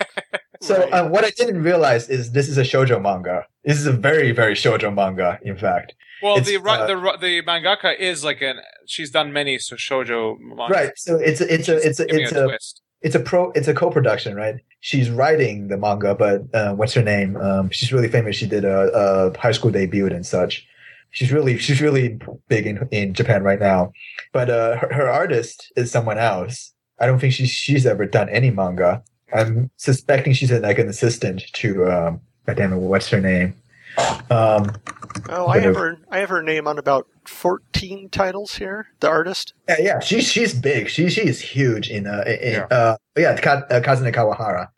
Speaker 2: So
Speaker 3: Right.
Speaker 2: uh, what I didn't realize is this is a shojo manga. This is a very very shojo manga, in fact.
Speaker 1: Well,
Speaker 2: it's,
Speaker 1: the,
Speaker 2: uh,
Speaker 1: the the mangaka is like an. She's done many so shoujo manga.
Speaker 2: Right. So it's a, it's a it's a it's
Speaker 1: a,
Speaker 2: a
Speaker 1: twist.
Speaker 2: it's a pro it's a co-production, right? She's writing the manga, but uh, what's her name? Um, she's really famous. She did a, a high school debut and such. She's really she's really big in in Japan right now. But uh, her, her artist is someone else. I don't think she's she's ever done any manga. I'm suspecting she's like an assistant to um, God damn it, what's her name? Um,
Speaker 3: Oh, I have her I have her name on about fourteen titles here. The artist.
Speaker 2: Yeah, yeah, she's she's big. She she's huge in uh in,
Speaker 1: Yeah.
Speaker 2: uh yeah Ka- uh, Kazune Kawahara.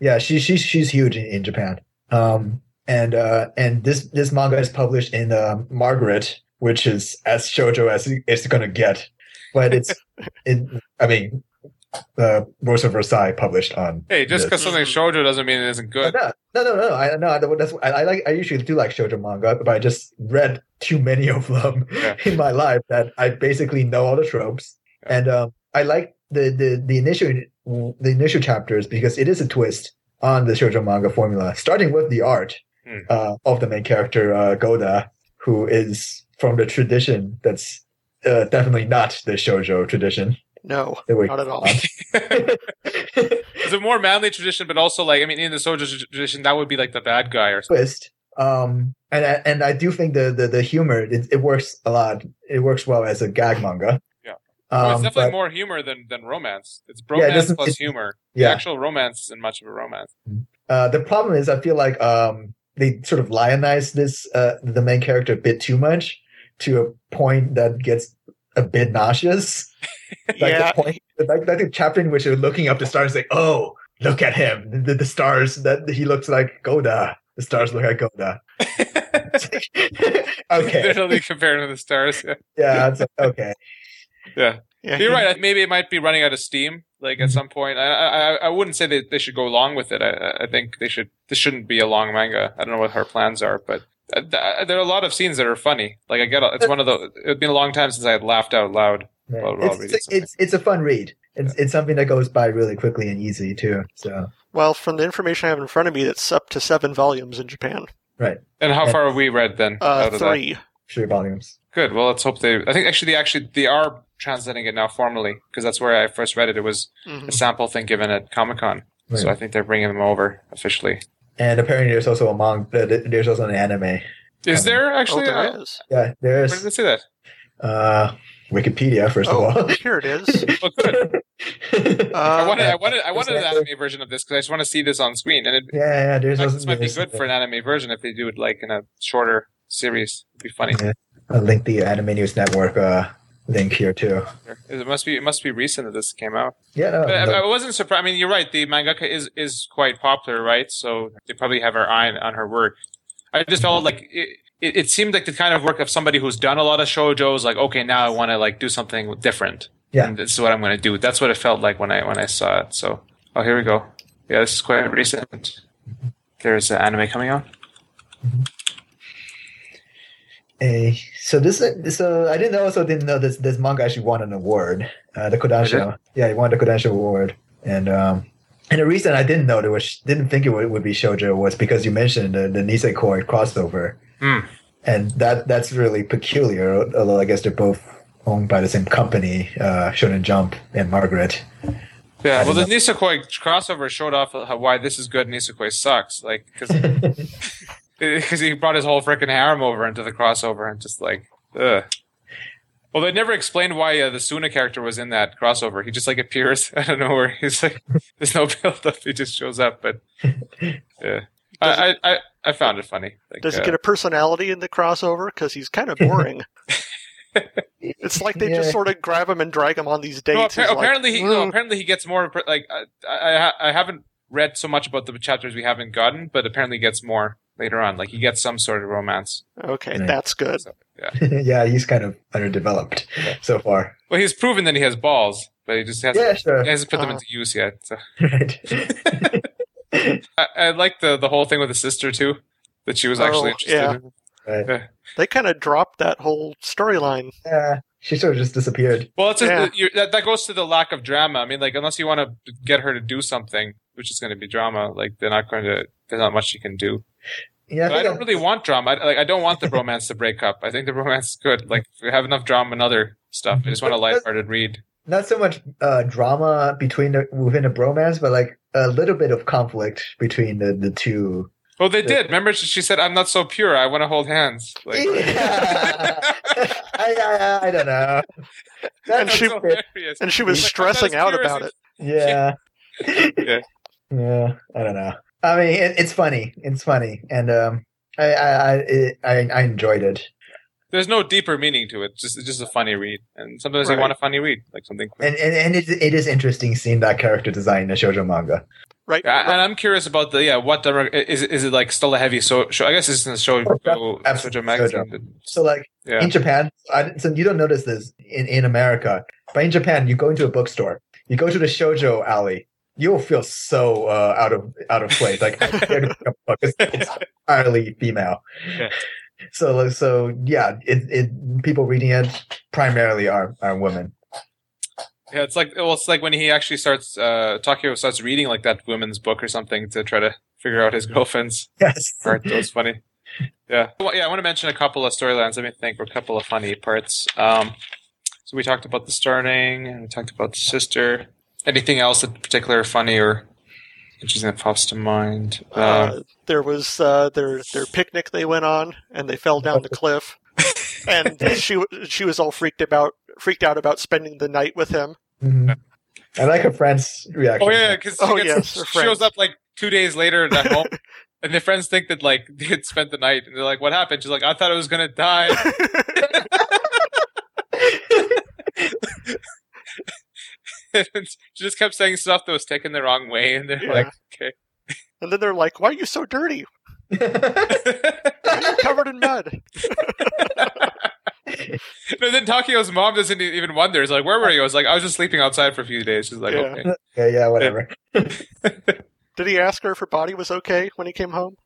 Speaker 2: Yeah, she she's she's huge in, in Japan. Um and uh and this this manga is published in um, Margaret, which is as shoujo as it's gonna get, but it's it. I mean, uh, Rose of Versailles published on.
Speaker 1: Hey, just because something's shoujo doesn't mean it isn't good.
Speaker 2: No, no, no, no. I no, I- that's I, I like. I usually do like shoujo manga, but I just read too many of them
Speaker 1: Yeah.
Speaker 2: in my life that I basically know all the tropes.
Speaker 1: Yeah.
Speaker 2: And um, I like the, the the initial the initial chapters because it is a twist on the shoujo manga formula, starting with the art
Speaker 1: Hmm.
Speaker 2: uh, of the main character uh, Goda, who is from the tradition that's uh, definitely not the shoujo tradition.
Speaker 3: No,
Speaker 2: that we-
Speaker 3: not at all.
Speaker 1: It's a more manly tradition, but also like I mean, in the shoujo tradition, that would be like the bad guy or something.
Speaker 2: twist. Um, and I- and I do think the the, the humor it, it works a lot. It works well as a gag manga.
Speaker 1: Yeah. Well,
Speaker 2: Um,
Speaker 1: it's definitely
Speaker 2: but-
Speaker 1: more humor than, than romance. It's
Speaker 2: Yeah, it
Speaker 1: romance plus
Speaker 2: it-
Speaker 1: humor. The actual romance isn't much of a romance.
Speaker 2: Uh, the problem is, I feel like um, they sort of lionize this uh, the main character a bit too much to a point that gets a bit nauseous. Like
Speaker 3: yeah,
Speaker 2: the point, like, like the chapter in which they're looking up the stars, like, oh, look at him, the, the stars that he looks like Goda. The stars look like Goda. okay,
Speaker 1: They're totally comparing to the stars. Yeah.
Speaker 2: yeah, it's like, okay.
Speaker 1: yeah.
Speaker 3: yeah.
Speaker 1: You're right. Maybe it might be running out of steam. Like
Speaker 2: Mm-hmm.
Speaker 1: at some point, I, I I wouldn't say that they should go along with it. I, I think they should. This shouldn't be a long manga. I don't know what her plans are, but th- there are a lot of scenes that are funny. Like I get, it's one of the. It's been a long time since I had laughed out loud.
Speaker 2: Yeah.
Speaker 1: Well, well,
Speaker 2: it's, it's, it's it's a fun read. It's it's something that goes by really quickly and easy too. So
Speaker 3: Well, from the information I have in front of me, that's up to seven volumes in Japan. Right.
Speaker 1: And how far have we read then?
Speaker 3: Uh,
Speaker 1: out of that?
Speaker 3: three.
Speaker 2: three volumes.
Speaker 1: Good. Well, let's hope they. I think actually, they actually they are translating it now formally because that's where I first read it. It was
Speaker 3: Mhm.
Speaker 1: a sample thing given at Comic Con, so I think they're bringing them over officially.
Speaker 2: And apparently, there's also a manga. There's also an anime.
Speaker 1: Is there
Speaker 3: Oh,
Speaker 1: actually?
Speaker 3: there
Speaker 1: uh,
Speaker 3: is.
Speaker 2: Yeah,
Speaker 1: where
Speaker 2: there's
Speaker 1: did it say that?
Speaker 2: uh, Wikipedia first
Speaker 3: Oh,
Speaker 2: of all.
Speaker 3: here it is.
Speaker 1: Oh, good.
Speaker 3: Uh,
Speaker 1: I wanted, I wanted, I
Speaker 2: there's
Speaker 1: wanted an
Speaker 2: actually-
Speaker 1: anime version of this because I just want to see this on screen, and it,
Speaker 2: yeah, yeah. There's
Speaker 1: like, this might be
Speaker 2: there's
Speaker 1: good for an anime version if they do it like in a shorter series. It'd be funny.
Speaker 2: Yeah. I'll link the Anime News Network uh, link here too.
Speaker 1: It must be, it must be recent that this came out.
Speaker 2: Yeah, no,
Speaker 1: But I,
Speaker 2: no.
Speaker 1: I wasn't surprised. I mean, you're right. The mangaka is is quite popular, right? So they probably have her eye on her work. I just felt like it, it, it seemed like the kind of work of somebody who's done a lot of shoujos. Like, okay, now I want to like do something different.
Speaker 2: Yeah.
Speaker 1: and this is what I'm going to do. That's what it felt like when I when I saw it. So, oh, here we go. Yeah, this is quite recent. There's an anime coming out. Mm-hmm.
Speaker 2: A so this so I didn't also didn't know this this manga actually won an award, uh, the Kodansha. Yeah, he won the Kodansha award, and um, and the reason I didn't know it was didn't think it would, would be shoujo was because you mentioned the the Nisekoi crossover,
Speaker 1: Hmm.
Speaker 2: and that that's really peculiar. Although I guess they're both owned by the same company, uh, Shonen Jump and Margaret.
Speaker 1: Yeah, well, the Nisekoi crossover showed off how, why this is good Nisekoi sucks. Like, because he brought his whole freaking harem over into the crossover and just like, ugh. Well, they never explained why uh, the Suna character was in that crossover. He just like appears out of nowhere. He's like, there's no build up. He just shows up. But yeah, I, I, I, I found it funny. Like,
Speaker 3: Does he
Speaker 1: uh,
Speaker 3: get a personality in the crossover? Because he's kind of boring. it's like they
Speaker 2: Yeah.
Speaker 3: just sort of grab him and drag him on these
Speaker 1: No,
Speaker 3: dates.
Speaker 1: appa-
Speaker 3: He's like,
Speaker 1: apparently, he, no,
Speaker 3: "Mm."
Speaker 1: apparently he gets more. Like I, I, I haven't read so much about the chapters we haven't gotten, but apparently gets more later on. Like he gets some sort of romance.
Speaker 3: okay,
Speaker 2: Right.
Speaker 3: that's good.
Speaker 2: yeah, yeah, he's kind of underdeveloped so far.
Speaker 1: Well, he's proven that he has balls, but he just hasn't,
Speaker 2: Yeah, sure.
Speaker 1: he hasn't put them
Speaker 3: Uh.
Speaker 1: into use yet. So.
Speaker 2: Right.
Speaker 1: I, I like the the whole thing with the sister too, that she was actually
Speaker 3: Oh,
Speaker 1: interested.
Speaker 3: yeah.
Speaker 1: in.
Speaker 2: right.
Speaker 3: They kind of dropped that whole storyline.
Speaker 2: Yeah, she sort of just disappeared.
Speaker 1: Well, it's just,
Speaker 3: Yeah.
Speaker 1: you that that goes to the lack of drama. I mean, like unless you want to get her to do something, which is going to be drama, like they're not going to. There's not much she can do.
Speaker 2: Yeah,
Speaker 1: But I don't really want drama. I, like I don't want the romance to break up. I think the romance is good. Like we have enough drama and other stuff. I just want a lighthearted read.
Speaker 2: not so much uh, drama between the, within the bromance, but like a little bit of conflict between the the two.
Speaker 1: Well, they did. Remember, she she said, "I'm not so pure. I want to hold hands." Like,
Speaker 2: yeah. I, I, I don't know.
Speaker 3: And she-
Speaker 1: hilarious.
Speaker 3: And she was
Speaker 1: Like,
Speaker 3: stressing out
Speaker 1: pure as
Speaker 3: about it.
Speaker 2: yeah.
Speaker 1: Yeah.
Speaker 2: Yeah, I don't know. I mean, it, it's funny. It's funny, and um, I I I, it, I I enjoyed it.
Speaker 1: There's no deeper meaning to it. Just it's just a funny read, and sometimes
Speaker 3: Right.
Speaker 1: you want a funny read, like something. Quick.
Speaker 2: And and, and it, it is interesting seeing that character design in the shoujo manga.
Speaker 3: Right?
Speaker 1: Yeah, and I'm curious about the yeah. What the is it- is it like still a heavy so show? I guess it's in the show
Speaker 2: Oh, absolutely.
Speaker 1: Shoujo magazine.
Speaker 2: So like
Speaker 1: Yeah.
Speaker 2: in Japan, I, so you don't notice this in, in America, but in Japan, you go into a bookstore, you go to the shoujo alley, you'll feel so uh, out of out of place. Like I'm scared to pick up a book. It's, it's entirely female.
Speaker 1: Yeah.
Speaker 2: So so yeah, it, it people reading it primarily are are women.
Speaker 1: Yeah, it's like well, it's like when he actually starts. uh Takeo starts reading like that women's book or something to try to figure out his girlfriend's
Speaker 2: Yes.
Speaker 1: part. That was funny. Yeah, well, yeah. I want to mention a couple of storylines. Let me think. Or a couple of funny parts. Um, so we talked about the starting, and we talked about the sister. Anything else in particular funny or interesting that pops to mind? Um,
Speaker 3: Uh, there was uh, their their picnic they went on, and they fell down the cliff. And she she was all freaked about freaked out about spending the night with him.
Speaker 2: Mhm. I like her friend's reaction.
Speaker 1: Oh yeah, because
Speaker 3: Oh, yes, her
Speaker 1: shows up like two days later at home, and their friends think that like they had spent the night, and they're like, "What happened?" She's like, "I thought I was gonna die." And she just kept saying stuff that was taken the wrong way, and they're
Speaker 3: Yeah.
Speaker 1: like, "Okay."
Speaker 3: and then they're like, "Why are you so dirty? You're covered in mud."
Speaker 1: no, then Takeo's mom doesn't even wonder. It's like, "Where were you?" I was like, "I was just sleeping outside for a few days." She's like,
Speaker 3: Yeah.
Speaker 1: "Okay."
Speaker 2: yeah, yeah, whatever.
Speaker 3: Did he ask her if her body was okay when he came home?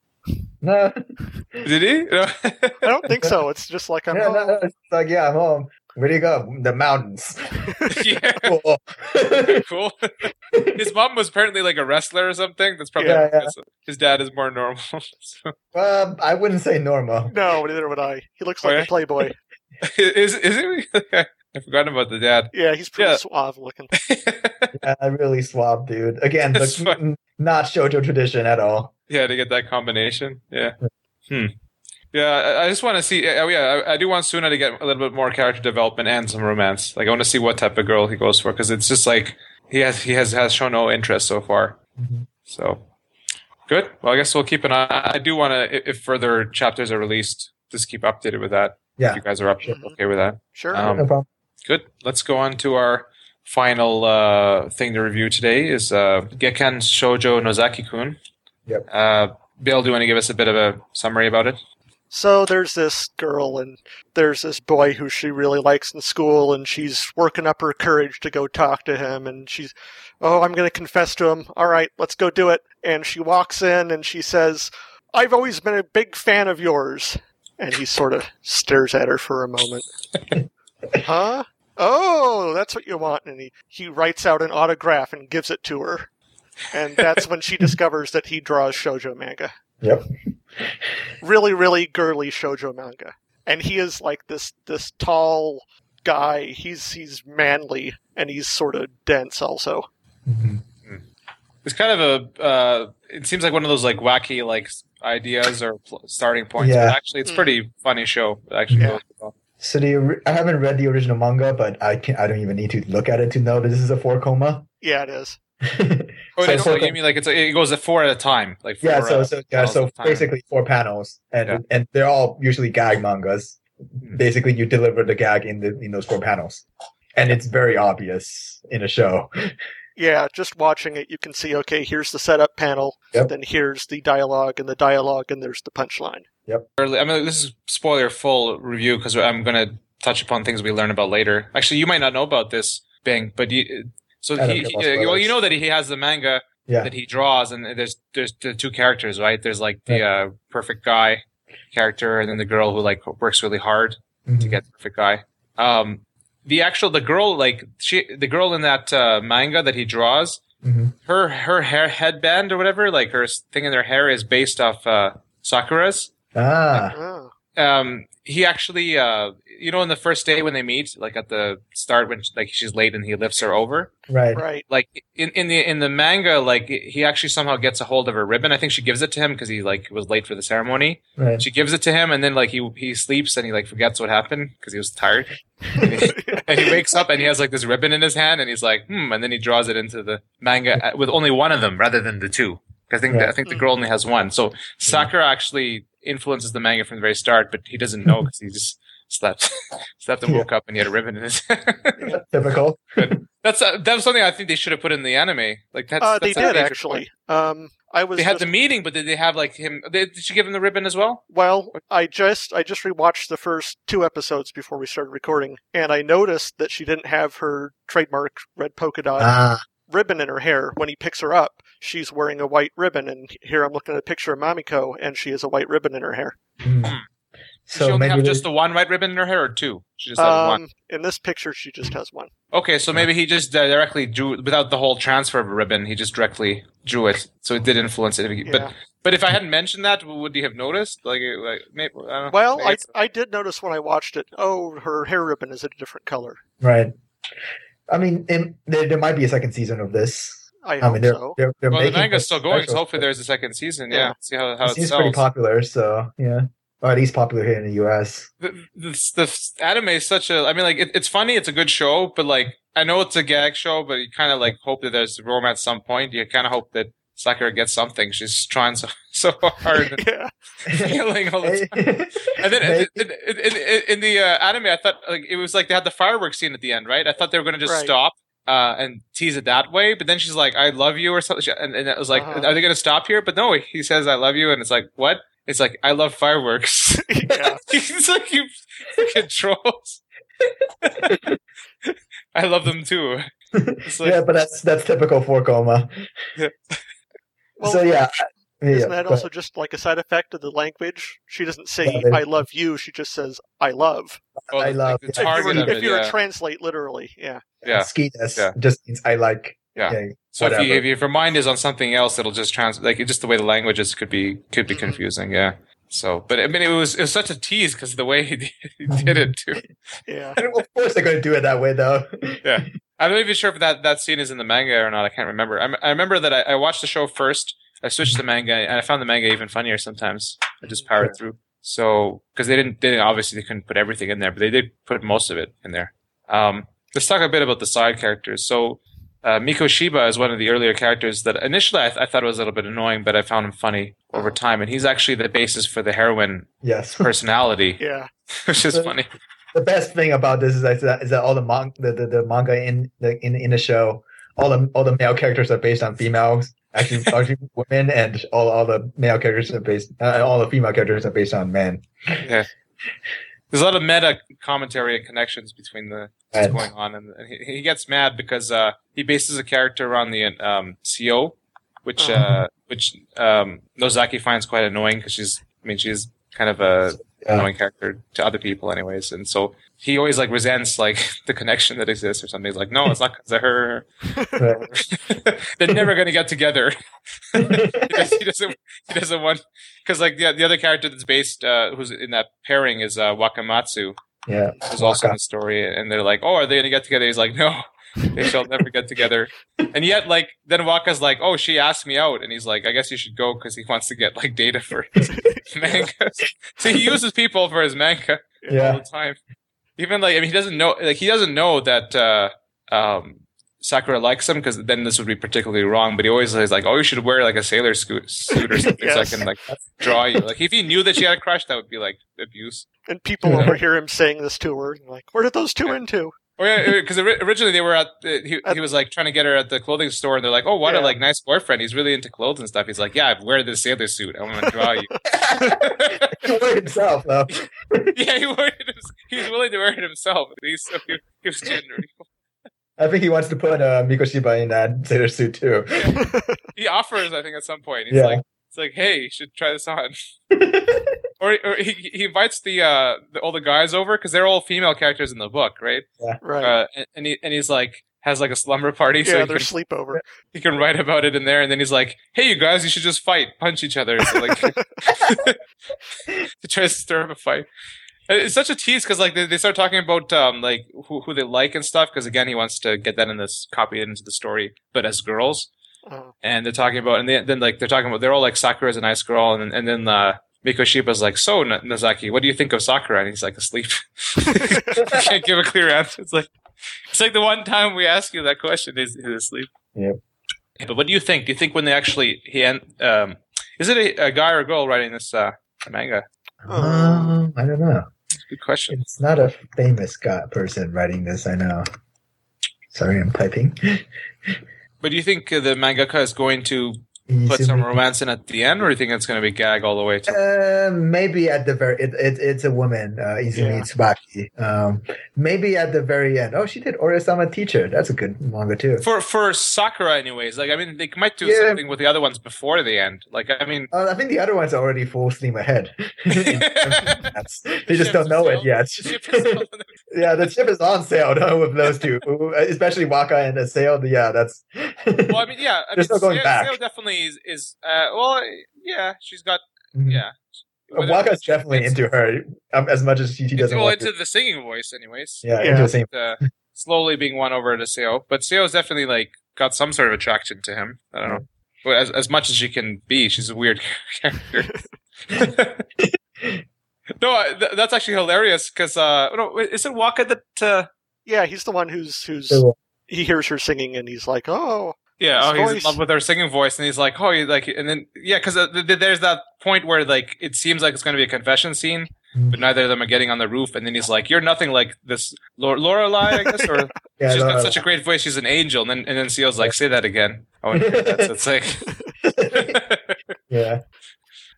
Speaker 2: No,
Speaker 1: Did he? No.
Speaker 3: I don't think so. It's just like I'm
Speaker 2: yeah,
Speaker 3: home.
Speaker 2: no, it's like yeah, I'm home. Where do you go? The mountains.
Speaker 1: yeah,
Speaker 2: Cool.
Speaker 1: cool. His mom was apparently like a wrestler or something. That's probably
Speaker 2: Yeah, yeah.
Speaker 1: his dad is more normal. So-
Speaker 2: um, I wouldn't say normal.
Speaker 3: No, neither would I. He looks
Speaker 1: Oh,
Speaker 3: like
Speaker 1: yeah?
Speaker 3: a playboy.
Speaker 1: is is it? I forgot about the dad.
Speaker 3: Yeah, he's pretty
Speaker 1: Yeah.
Speaker 3: suave looking.
Speaker 2: Yeah, really suave, dude. Again, the, not shoujo tradition at all.
Speaker 1: yeah, to get that combination. Yeah. Hmm. Yeah, I, I just want to see. Oh, yeah, I, I do want Suna to get a little bit more character development and some romance. Like, I want to see what type of girl he goes for because it's just like he has he has has shown no interest so far.
Speaker 2: Mhm.
Speaker 1: So good. Well, I guess we'll keep an eye. I do want to, if further chapters are released, just keep updated with that.
Speaker 2: Yeah.
Speaker 1: If you guys are up
Speaker 3: Sure.
Speaker 1: okay with that.
Speaker 3: Sure.
Speaker 1: Um,
Speaker 2: no problem.
Speaker 1: Good. Let's go on to our final uh, thing to review today is uh, Gekkan Shoujo Nozaki-kun.
Speaker 2: Yep.
Speaker 1: Uh, Bill, do you want to give us a bit of a summary about it?
Speaker 3: So there's this girl and there's this boy who she really likes in school and she's working up her courage to go talk to him and she's, oh, I'm going to confess to him. All right, let's go do it. And she walks in and she says, I've always been a big fan of yours. And he sort of stares at her for a moment. huh? Oh, that's what you want. And he, he writes out an autograph and gives it to her. And that's when she discovers that he draws shojo manga.
Speaker 2: Yep.
Speaker 3: Really, really girly shojo manga. And he is like this this tall guy. He's he's manly and he's sort of dense also.
Speaker 2: Mhm.
Speaker 1: It's kind of a. Uh, it seems like one of those like wacky like ideas or pl- starting points.
Speaker 2: Yeah.
Speaker 1: But actually, it's a pretty funny show. Actually
Speaker 3: Yeah.
Speaker 1: well.
Speaker 2: So the ori- I haven't read the original manga, but I can I don't even need to look at it to know that this is a four koma.
Speaker 3: Yeah, it is.
Speaker 1: Oh,
Speaker 2: So
Speaker 1: it is,
Speaker 2: four
Speaker 1: like, you mean like it's it goes at four at a time, like four,
Speaker 2: yeah, so
Speaker 1: uh,
Speaker 2: so yeah, so
Speaker 1: at time.
Speaker 2: basically four panels, and
Speaker 1: Yeah.
Speaker 2: and they're all usually gag mangas.
Speaker 1: Hmm.
Speaker 2: Basically, you deliver the gag in the in those four panels, and it's very obvious in a show.
Speaker 3: Yeah, just watching it, you can see, okay, here's the setup panel,
Speaker 2: Yep.
Speaker 3: then here's the dialogue and the dialogue, and there's the punchline.
Speaker 1: Yep. I mean, this is spoiler full review because I'm going to touch upon things we learn about later. Actually, you might not know about this, Bing, but you, so he, he- well, you know that he has the manga
Speaker 2: Yeah,
Speaker 1: that he draws, and there's there's the two characters, right? There's like the uh, perfect guy character, and then the girl who like works really hard to
Speaker 2: Mhm.
Speaker 1: get the perfect guy. Um, the actual the girl like she the girl in that uh, manga that he draws
Speaker 2: Mhm.
Speaker 1: her her hair headband or whatever like her thing in her hair is based off uh, Sakura's.
Speaker 2: ah,
Speaker 3: Oh.
Speaker 1: Um, he actually uh, you know in the first day when they meet like at the start when like she's late and he lifts her over
Speaker 2: right.
Speaker 3: Right.
Speaker 1: like in, in the in the manga like he actually somehow gets a hold of her ribbon i think she gives it to him because he like was late for the ceremony
Speaker 2: Right.
Speaker 1: she gives it to him and then like he he sleeps and he like forgets what happened because he was tired and he wakes up and he has like this ribbon in his hand and he's like hmm and then he draws it into the manga uh, with only one of them rather than the two 'Cause i think
Speaker 2: Right.
Speaker 1: i think the girl only has one so sakura actually influences the manga from the very start but he doesn't know because he just slept slept and
Speaker 2: Yeah.
Speaker 1: woke up and he had a ribbon in his
Speaker 2: Typical.
Speaker 1: that's uh, that was something i think they should have put in the anime like that's,
Speaker 3: Uh, they
Speaker 1: that's a
Speaker 3: did actually. Um, I was
Speaker 1: they had
Speaker 3: just,
Speaker 1: the meeting, but did they have like him? They, did she give him the ribbon as well?
Speaker 3: well. I just I just rewatched the first two episodes before we started recording, and I noticed that she didn't have her trademark red polka dot
Speaker 2: Ah,
Speaker 3: ribbon in her hair. When he picks her up, she's wearing a white ribbon, and here I'm looking at a picture of Mamiko, and she has a white ribbon in her hair.
Speaker 1: Does
Speaker 2: So
Speaker 1: she only
Speaker 2: maybe
Speaker 1: have just the one white ribbon in her hair, or two? She just has one.
Speaker 3: Um, in this picture, she just has one.
Speaker 1: Okay, so maybe he just directly drew without the whole transfer of a ribbon. He just directly drew it, so it did influence it.
Speaker 3: Yeah.
Speaker 1: But but if I hadn't mentioned that, would you have noticed? Like like maybe, I don't know.
Speaker 3: Well,
Speaker 1: Maybe
Speaker 3: I I did notice when I watched it. Oh, her hair ribbon is a different color.
Speaker 2: right. I mean, in, there, there might be a second season of this.
Speaker 3: I
Speaker 2: I
Speaker 3: hope
Speaker 2: mean, they're
Speaker 3: so.
Speaker 2: they're, they're
Speaker 1: well, the manga's still going, so hopefully there's a second season. Yeah,
Speaker 3: Yeah.
Speaker 1: see how how
Speaker 2: It
Speaker 1: it
Speaker 2: seems pretty popular. So yeah, or at least popular here in the U.S.
Speaker 1: the, the, the anime is such a i mean like it, it's funny it's a good show but like i know it's a gag show but you kind of like hope that there's romance at some point you kind of hope that sakura gets something she's trying so so hard and
Speaker 3: yeah.
Speaker 1: failing all the time and then in, in, in, in- in the uh, anime i thought like it was like they had the fireworks scene at the end right i thought they were going to just
Speaker 3: Right.
Speaker 1: stop uh, and tease it that way, but then she's like, "I love you" or something, and, and it was like,
Speaker 3: Uh-huh.
Speaker 1: "Are they going to stop here?" But no, he says, "I love you," and it's like, "What?" It's like, "I love fireworks."
Speaker 3: yeah.
Speaker 1: He's like, you fucking trolls. I love them too. Like,
Speaker 2: yeah, but that's that's typical four koma.
Speaker 3: Well,
Speaker 2: so yeah, yeah,
Speaker 3: Isn't that
Speaker 2: go
Speaker 3: also just like a side effect of the language? She doesn't say
Speaker 2: Yeah,
Speaker 3: "I love you." She just says "I love."
Speaker 1: oh,
Speaker 2: I
Speaker 1: like,
Speaker 2: love-
Speaker 1: the
Speaker 2: If
Speaker 3: If you
Speaker 1: target
Speaker 3: were,
Speaker 1: of
Speaker 3: if you were
Speaker 1: Yeah.
Speaker 3: translate literally, yeah.
Speaker 1: Yeah.
Speaker 2: Suki desu
Speaker 1: Yeah.
Speaker 2: just means I like.
Speaker 1: Yeah.
Speaker 2: yeah,
Speaker 1: so if, you, if, you, if your mind is on something else, it'll just trans like just the way the languages could be could be
Speaker 3: Mhm.
Speaker 1: confusing. Yeah. So, but I mean, it was it was such a tease because the way he did, he did it too.
Speaker 3: Yeah.
Speaker 2: And of course they're going to do it that way though. Yeah.
Speaker 1: I'm not even sure if that, that scene is in the manga or not. I can't remember. I, I remember that I, I watched the show first. I switched to manga, and I found the manga even funnier sometimes. I just powered
Speaker 2: Sure.
Speaker 1: through. So, because they didn't, they didn't, obviously they couldn't put everything in there, but they did put most of it in there. Um, let's talk a bit about the side characters. So, uh, Mikoshiba is one of the earlier characters that initially I, th- I thought was a little bit annoying, but I found him funny over time, and he's actually the basis for the heroine
Speaker 2: yes.
Speaker 1: personality,
Speaker 3: Yeah.
Speaker 1: which is
Speaker 2: So-
Speaker 1: funny.
Speaker 2: the best thing about this is that, is that all the, mon- the, the the manga in the in in the show, all the all the male characters are based on females. actually, actually women and all all the male characters are based, uh, all the female characters are based on men.
Speaker 1: Yeah. There's a lot of meta commentary and connections between the what's
Speaker 2: Right.
Speaker 1: going on, and and he, he gets mad because uh, he bases a character on the um, Seo, which uh,
Speaker 2: Uh-huh.
Speaker 1: which um, Nozaki finds quite annoying because she's, I mean, she's kind of a
Speaker 2: Yeah.
Speaker 1: annoying character to other people, anyways, and so he always like resents like the connection that exists or something. He's like, no, it's not because of her. They're never gonna get together. he, does, he doesn't. He doesn't want because like the the other character that's based uh, who's in that pairing is uh, Wakamatsu,
Speaker 2: yeah.
Speaker 1: who's also in the story, and they're like, "Oh, are they gonna get together?" He's like, "No, they shall never get together." And yet, like then Waka's like, "Oh, she asked me out," and he's like, "I guess you should go because he wants to get like data for his manga." so he uses people for his manga all the time. Even like I mean, he doesn't know like he doesn't know that uh, um, Sakura likes him because then this would be particularly wrong. But he always is like, "Oh, you should wear like a sailor suit or something so I can like draw you." Like if he knew that she had a crush, that would be like abuse.
Speaker 3: And people
Speaker 2: Yeah.
Speaker 3: overhear him saying this to her, like, where did those two
Speaker 1: Yeah.
Speaker 3: into?
Speaker 1: Oh yeah, because originally they were at he,
Speaker 3: At-
Speaker 1: he was like trying to get her at the clothing store, and they're like, "Oh, what a like nice boyfriend. He's really into clothes and stuff." He's like, "Yeah, I wear this sailor suit. I want to draw you."
Speaker 2: he wore it himself though.
Speaker 1: yeah, he wore it. hims- He's willing to wear it himself. He's so he, he was gender equal.
Speaker 2: I think he wants to put uh, Mikoshiba in that sailor suit too.
Speaker 1: He offers, I think, at some point. He's
Speaker 2: Yeah.
Speaker 1: like, "It's like, hey, you should try this on." or, or he, he invites the, uh, the all the guys over because they're all female characters in the book, right?
Speaker 3: Yeah, Right.
Speaker 1: Uh, and, and he and he's like has like a slumber party, so
Speaker 3: yeah,
Speaker 1: he
Speaker 3: their
Speaker 1: can,
Speaker 3: sleepover.
Speaker 1: he can write about it in there. And then he's like, "Hey, you guys, you should just fight, punch each other." So like to try to stir up a fight. And It's such a tease because like they, they start talking about um like who, who they like and stuff because again he wants to get that in this copy it into the story but as girls.
Speaker 3: Uh,
Speaker 1: and they're talking about and they, then like they're talking about they're all like Sakura's a nice girl. And and then uh Mikoshiba's like so Na- Nozaki what do you think of Sakura? And he's like asleep. Can't give a clear answer. It's like it's like the one time we ask you that question he's, he's asleep.
Speaker 2: Yep.
Speaker 1: but what do you think? Do you think when they actually he en- um is it a, a guy or a girl writing this uh manga?
Speaker 2: Um, I don't know.
Speaker 1: Good question
Speaker 2: It's not a famous guy person writing this. I know. Sorry, I'm typing.
Speaker 1: But do you think uh, the mangaka is going to put some romance in at the end, or do you think it's going to be gag all the way to?
Speaker 2: Uh, maybe at the very it, it, it's a woman, uh, Izumi
Speaker 3: Yeah.
Speaker 2: Tsubaki. Um, maybe at the very end. Oh, she did Oresama Teacher. That's a good manga too.
Speaker 1: For for Sakura, anyways. Like I mean, they might do
Speaker 2: Yeah.
Speaker 1: something with the other ones before the end. Like I mean,
Speaker 2: Uh, I think the other ones are already full steam ahead. That's- they just don't know
Speaker 1: are
Speaker 2: it yet.
Speaker 1: the ship is on the-
Speaker 2: yeah, the ship is on sale though, with those two, especially Waka and the sail. Yeah, that's.
Speaker 1: well, I mean, yeah. I
Speaker 2: There's
Speaker 1: mean,
Speaker 2: no going
Speaker 1: Sail-
Speaker 2: back.
Speaker 1: Sail definitely is. is uh, well, yeah, she's got
Speaker 2: Mhm.
Speaker 1: yeah.
Speaker 2: Waka's definitely into her um, as much as she, she doesn't
Speaker 1: well into
Speaker 2: to.
Speaker 1: the singing voice, anyways.
Speaker 2: Yeah,
Speaker 3: Yeah.
Speaker 2: into the same.
Speaker 1: Uh, slowly being won over to Seo, but Seo's definitely like got some sort of attraction to him. I don't know. Well, as as much as she can be, she's a weird character. no, th- that's actually hilarious because uh, no, is it Waka that? Uh,
Speaker 3: yeah, he's the one who's who's he hears her singing and he's like, oh,
Speaker 1: yeah, oh, he's
Speaker 3: voice.
Speaker 1: in love with her singing voice, and he's like, oh, he like, and then yeah, because uh, th- th- there's that point where like it seems like it's going to be a confession scene, but neither of them are getting on the roof, and then he's like, "You're nothing like this Lor- Lorelei, I guess, or
Speaker 2: yeah,
Speaker 1: she's got such a great voice, she's an angel." And then and then Seo's like, "Say that again." I want to hear that. So it's like.
Speaker 2: yeah.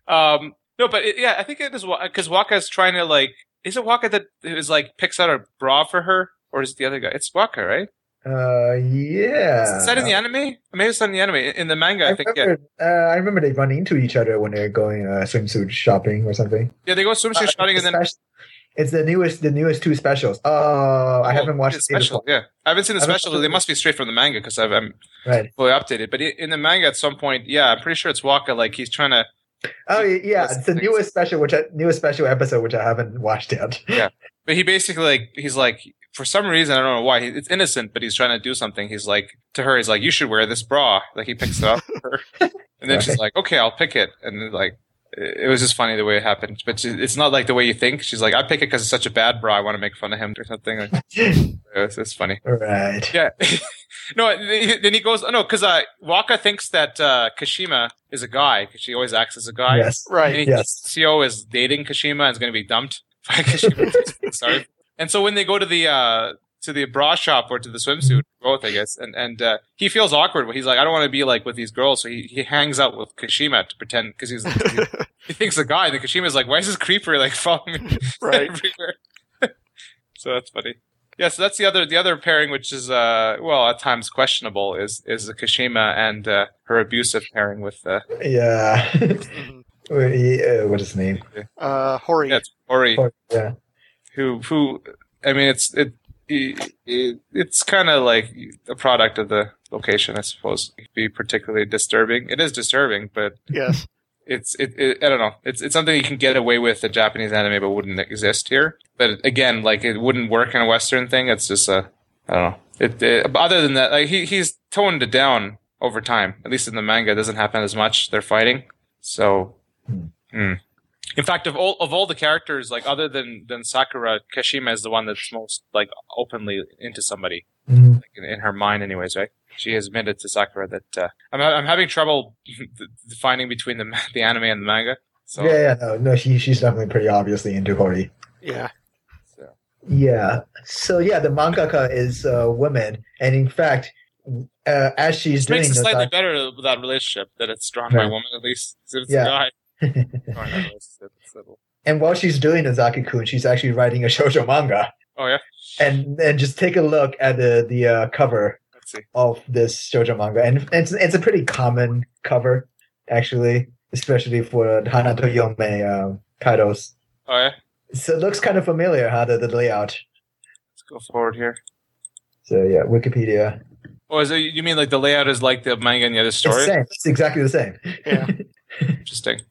Speaker 1: Um, no, but it, yeah, I think it is because Waka's trying to like. Is it Waka that is like picks out a bra for her, or is it the other guy? It's Waka, right?
Speaker 2: Uh, yeah.
Speaker 1: is that in the anime? Maybe it's not in the anime. In the manga, I,
Speaker 2: I
Speaker 1: think. Yeah,
Speaker 2: uh, I remember they run into each other when they're going uh, swimsuit shopping or something.
Speaker 1: yeah, they go swimsuit
Speaker 2: Uh,
Speaker 1: shotting,
Speaker 2: it's
Speaker 1: and then
Speaker 2: spec- it's the newest, the newest two specials. Oh, I haven't watched
Speaker 1: the special. Yeah, I haven't seen the
Speaker 2: haven't
Speaker 1: special. They must be straight from the manga because I'm
Speaker 2: Right.
Speaker 1: fully updated. But in the manga, at some point, yeah, I'm pretty sure it's Waka. Like he's trying to.
Speaker 2: Oh yeah, it's the
Speaker 1: things.
Speaker 2: newest special, which I, newest special episode, which I haven't watched yet.
Speaker 1: Yeah, but he basically like he's like for some reason I don't know why he, it's innocent, but he's trying to do something. He's like to her, he's like, "You should wear this bra." Like he picks it up for her, and then she's like, "Okay, I'll pick it." And like it it was just funny the way it happened. But she- it's not like the way you think. She's like, "I pick it because it's such a bad bra. I want to make fun of him or something." Like, it's, it's funny.
Speaker 2: right.
Speaker 1: Yeah. no, then he goes, oh, no, because uh, Waka thinks that uh, Kashima is a guy because she always acts as a guy.
Speaker 2: Yes.
Speaker 3: right.
Speaker 1: And he
Speaker 2: Yes.
Speaker 1: thinks Seo is dating Kashima and is going to be dumped by Kashima. Sorry. And so when they go to the uh, to the bra shop or to the swimsuit, both I guess, and and uh, he feels awkward. But he's like, I don't want to be like with these girls, so he, he hangs out with Kashima to pretend because he's, he's he thinks the guy. And Kashima's like, why is this creeper like following me
Speaker 3: Right.
Speaker 1: everywhere? so that's funny. Yeah, so that's the other the other pairing, which is uh well at times questionable, is is the Kashima and uh, her abusive pairing with uh,
Speaker 2: Yeah. Uh, what is his name?
Speaker 3: Uh, Hori.
Speaker 1: yeah, it's Ori.
Speaker 2: Oh, yeah.
Speaker 1: Who who I mean it's it, it, it it's kind of like a product of the location I suppose. It could be particularly disturbing. It is disturbing but
Speaker 3: Yes.
Speaker 1: it's it, it I don't know. It's it's something you can get away with in Japanese anime but wouldn't exist here. But again like it wouldn't work in a western thing. It's just a I don't know. It, it other than that like he he's toned it down over time. At least in the manga it doesn't happen as much. They're fighting. So
Speaker 2: Hmm.
Speaker 1: In fact, of all of all the characters, like other than than Sakura, Kashima is the one that's most like openly into somebody
Speaker 2: Mhm.
Speaker 1: like, in, in her mind, anyways. Right? She has admitted to Sakura that uh, I'm I'm having trouble defining between the the anime and the manga. So
Speaker 2: Yeah, yeah, no, no, she, she's definitely pretty obviously into Hori.
Speaker 3: Yeah.
Speaker 1: so-
Speaker 2: Yeah. So yeah, the mangaka is a woman, and in fact, uh, as she's
Speaker 1: Which
Speaker 2: doing
Speaker 1: makes it slightly
Speaker 2: I-
Speaker 1: better that relationship that it's drawn by a woman at least. It's
Speaker 2: Yeah.
Speaker 1: a guy, oh, no, it's- it's a little-
Speaker 2: and while she's doing the Zaki-kun, she's actually writing a shoujo manga.
Speaker 1: oh yeah,
Speaker 2: And and just take a look at the the uh, cover of this shoujo manga, and it's it's a pretty common cover, actually, especially for Hana to Yume um, titles.
Speaker 1: Oh yeah,
Speaker 2: So it looks kind of familiar, huh? The, the layout.
Speaker 1: let's go forward here.
Speaker 2: So yeah, Wikipedia.
Speaker 1: Oh, is it, you mean like the layout is like the manga and the
Speaker 2: It's the
Speaker 1: story?
Speaker 2: same. It's exactly the same.
Speaker 3: Yeah.
Speaker 1: Interesting.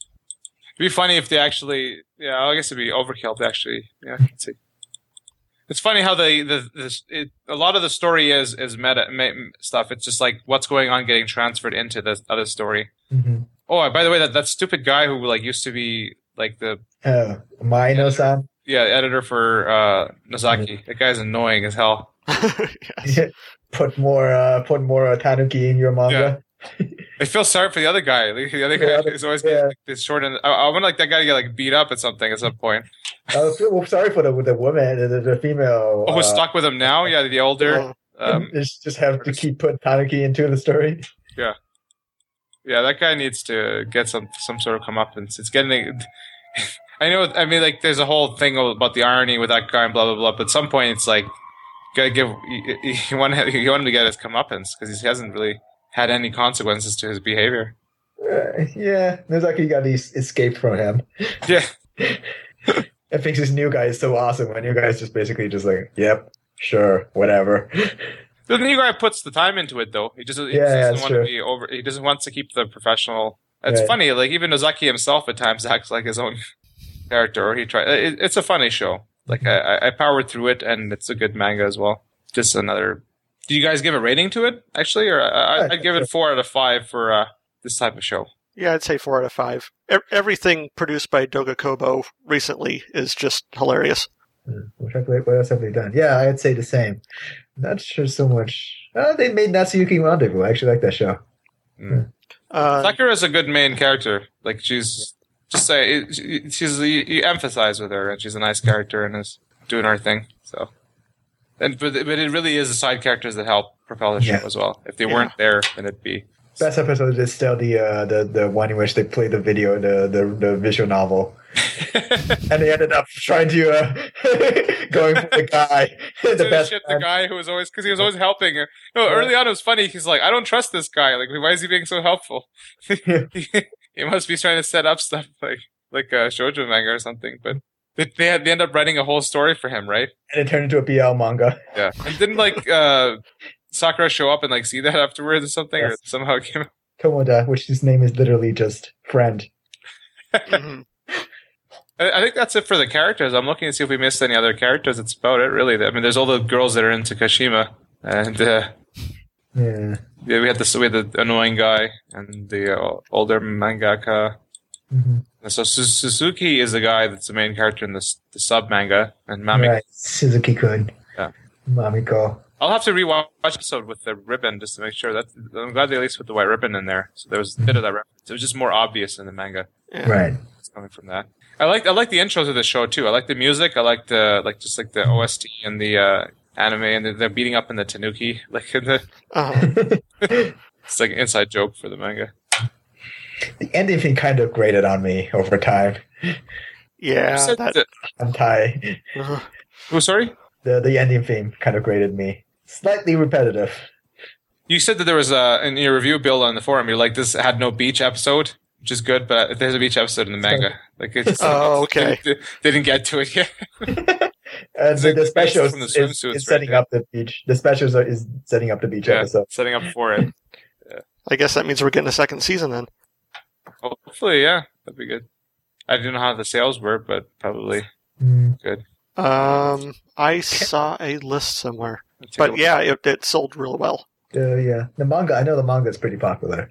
Speaker 1: It'd be funny if they actually, yeah, I guess it'd be overkill if they actually, yeah, let's see. It's funny how they, the, the it, a lot of the story is, is meta me, stuff. It's just like what's going on getting transferred into the other story.
Speaker 2: Mhm.
Speaker 1: Oh, by the way, that, that stupid guy who like used to be like the,
Speaker 2: Oh, Maeno-san.
Speaker 1: yeah, editor for, uh, Nozaki. That guy's annoying as hell.
Speaker 3: yes.
Speaker 2: put more uh, put more uh, Tanuki in your manga.
Speaker 1: I feel sorry for the other guy. Like, the other
Speaker 2: The
Speaker 1: guy is always
Speaker 2: yeah.
Speaker 1: getting this short and I, I want like that guy to get like beat up at something at some point.
Speaker 2: I was well, sorry for the the woman, the, the female.
Speaker 1: Oh, who's
Speaker 2: uh,
Speaker 1: stuck with him now? Yeah, the older. Um,
Speaker 2: just just have to keep putting Tanuki into the story.
Speaker 1: Yeah, yeah, that guy needs to get some some sort of comeuppance. It's getting. I know. I mean, like, there's a whole thing about the irony with that guy and blah blah blah. But at some point, it's like, gotta give. You, you want you want him to get his comeuppance because he hasn't really had any consequences to his behavior.
Speaker 2: Uh, yeah, Nozaki got these escaped from him.
Speaker 1: Yeah,
Speaker 2: I think this new guy is so awesome. When new guy is just basically just like, yep, sure, whatever.
Speaker 1: the new guy puts the time into it though. He just, he
Speaker 2: Yeah,
Speaker 1: doesn't want
Speaker 2: true.
Speaker 1: to be over. He doesn't want to keep the professional. It's
Speaker 2: Right.
Speaker 1: funny. Like even Nozaki himself at times acts like his own character, or he try. It, it's a funny show. Like I, I- I powered through it, and it's a good manga as well. Just another. Do you guys give a rating to it actually, or I, I,
Speaker 2: Yeah,
Speaker 1: I'd give it four out of five for uh, this type of show.
Speaker 3: yeah, I'd say four out of five. E- everything produced by Doga Kobo recently is just hilarious.
Speaker 2: What have they- what else have they done? Yeah, I'd say the same. Not sure so much. Uh, they made Natsuyuki Rendezvous. I actually like that show.
Speaker 3: Uh,
Speaker 1: is a good main character. Like she's just say she's you, you empathize with her, and she's a nice character and is doing her thing. So, and but but it really is the side characters that help propel the show
Speaker 2: Yeah.
Speaker 1: as well. If they
Speaker 3: Yeah.
Speaker 1: weren't there, then it'd be
Speaker 2: Best episode is still the uh, the the one in which they play the video, the the, the visual novel, and they ended up trying to uh, going for the guy, the
Speaker 1: the
Speaker 2: best.
Speaker 1: shit the guy who was always because he was always helping her. No, early on it was funny. He's like, I don't trust this guy. Like, why is he being so helpful? he must be trying to set up stuff like like a shoujo manga or something. But they they, had, they end up writing a whole story for him, right?
Speaker 2: and it turned into a BL manga.
Speaker 1: Yeah, and didn't like uh Sakura show up and like see that afterwards or something, or
Speaker 2: Yes.
Speaker 1: somehow it came.
Speaker 2: Tomoda, which his name is literally just friend.
Speaker 3: mhm.
Speaker 1: I, I think that's it for the characters. I'm looking to see if we missed any other characters. It's about it, really. I mean, there's all the girls that are into Kashima, and uh,
Speaker 2: Yeah.
Speaker 1: yeah, we had the we had the annoying guy and the uh, older mangaka.
Speaker 2: Hmm
Speaker 1: So Su- Suzuki is the guy that's the main character in this the sub manga, and Mami.
Speaker 2: Right, Suzuki Kun.
Speaker 1: Yeah.
Speaker 2: Mamiko.
Speaker 1: I'll have to rewatch the episode with the ribbon just to make sure. That I'm glad they at least put the white ribbon in there, so there was a bit of that reference. It was just more obvious in the manga.
Speaker 3: Yeah.
Speaker 2: Right.
Speaker 1: It's coming from that. I like I like the intros of the show too. I like the music. I like the like just like the OST and the uh, anime, and they're, they're beating up in the Tanuki, like in the
Speaker 3: Uh-huh.
Speaker 1: it's like an inside joke for the manga.
Speaker 2: The ending thing kind of grated on me over time.
Speaker 3: Yeah,
Speaker 1: You said
Speaker 3: that.
Speaker 1: that-
Speaker 2: Anti
Speaker 3: uh,
Speaker 1: oh, sorry.
Speaker 2: the the ending theme kind of grated me. Slightly repetitive.
Speaker 1: You said that there was a in your review, Bill, on the forum. You're like, this had no beach episode, which is good, but there's a beach episode in the manga. Like, it's
Speaker 3: Oh, okay.
Speaker 1: They, they didn't get to it yet.
Speaker 2: And the,
Speaker 1: like
Speaker 2: the
Speaker 1: based
Speaker 2: specials
Speaker 1: the
Speaker 2: is,
Speaker 1: swimsuits,
Speaker 2: is setting
Speaker 1: right?
Speaker 2: up the beach. The specials are, is setting up the beach
Speaker 1: yeah,
Speaker 2: episode.
Speaker 1: setting up for it.
Speaker 3: I guess that means we're getting a second season then.
Speaker 1: Hopefully, yeah, that'd be good. I didn't know how the sales were, but probably.
Speaker 2: Mm.
Speaker 3: Um, I saw a list somewhere,
Speaker 1: I'll
Speaker 3: but yeah, it, it sold real well.
Speaker 2: Uh, yeah, the manga. I know the manga is pretty popular.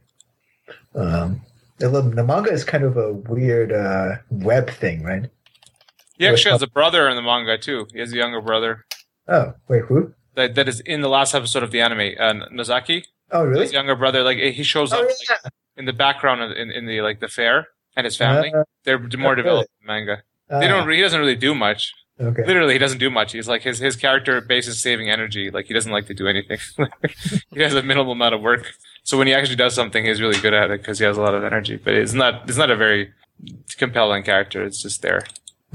Speaker 2: Um, the, the manga is kind of a weird uh, web thing, right?
Speaker 1: he actually has a brother in the manga too. He has a younger brother
Speaker 2: Oh, wait, who?
Speaker 1: that that is in the last episode of the anime. Uh, Nozaki,
Speaker 2: Oh, really?
Speaker 1: his younger brother, like he shows
Speaker 2: Oh,
Speaker 1: up
Speaker 2: yeah.
Speaker 1: like, in the background of, in in the like the fair and his family.
Speaker 2: Uh,
Speaker 1: They're more
Speaker 2: really?
Speaker 1: developed in the manga. They
Speaker 2: ah,
Speaker 1: don't. He doesn't really do much.
Speaker 2: Okay.
Speaker 1: Literally, he doesn't do much. He's like his his character base is saving energy. Like he doesn't like to do anything. he has a minimal amount of work. So when he actually does something, he's really good at it because he has a lot of energy. But it's not it's not a very compelling character. It's just there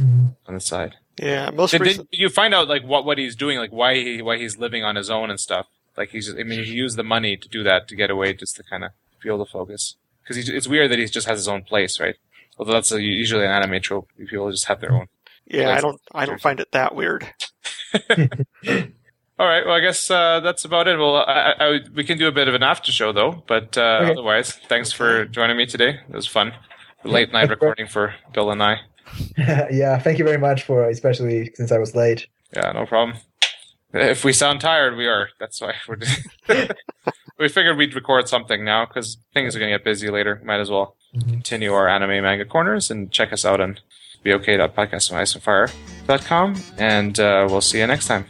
Speaker 2: Mhm.
Speaker 1: on the side.
Speaker 3: Yeah, most
Speaker 1: Did,
Speaker 3: recent.
Speaker 1: did you find out like what what he's doing, like why he why he's living on his own and stuff? Like he's just, I mean he used the money to do that to get away, just to kind of be able to focus. Because it's weird that he just has his own place, right? Although that's a, usually an anime trope. People just have their own.
Speaker 3: Yeah, I don't. I don't find it that weird.
Speaker 1: All right. Well, I guess uh, that's about it. Well, I, I, I- we can do a bit of an after show though. But uh,
Speaker 2: Okay.
Speaker 1: otherwise, thanks for joining me today. It was fun. Late night recording for Bill and I.
Speaker 2: yeah, thank you very much for, especially since I was late.
Speaker 1: Yeah, no problem. If we sound tired, we are. That's why we're. We figured we'd record something now because things are going to get busy later. Might as well
Speaker 2: Mhm.
Speaker 1: continue our anime manga corners and check us out on bok.podcastonicefire.com. And uh, we'll see you next time.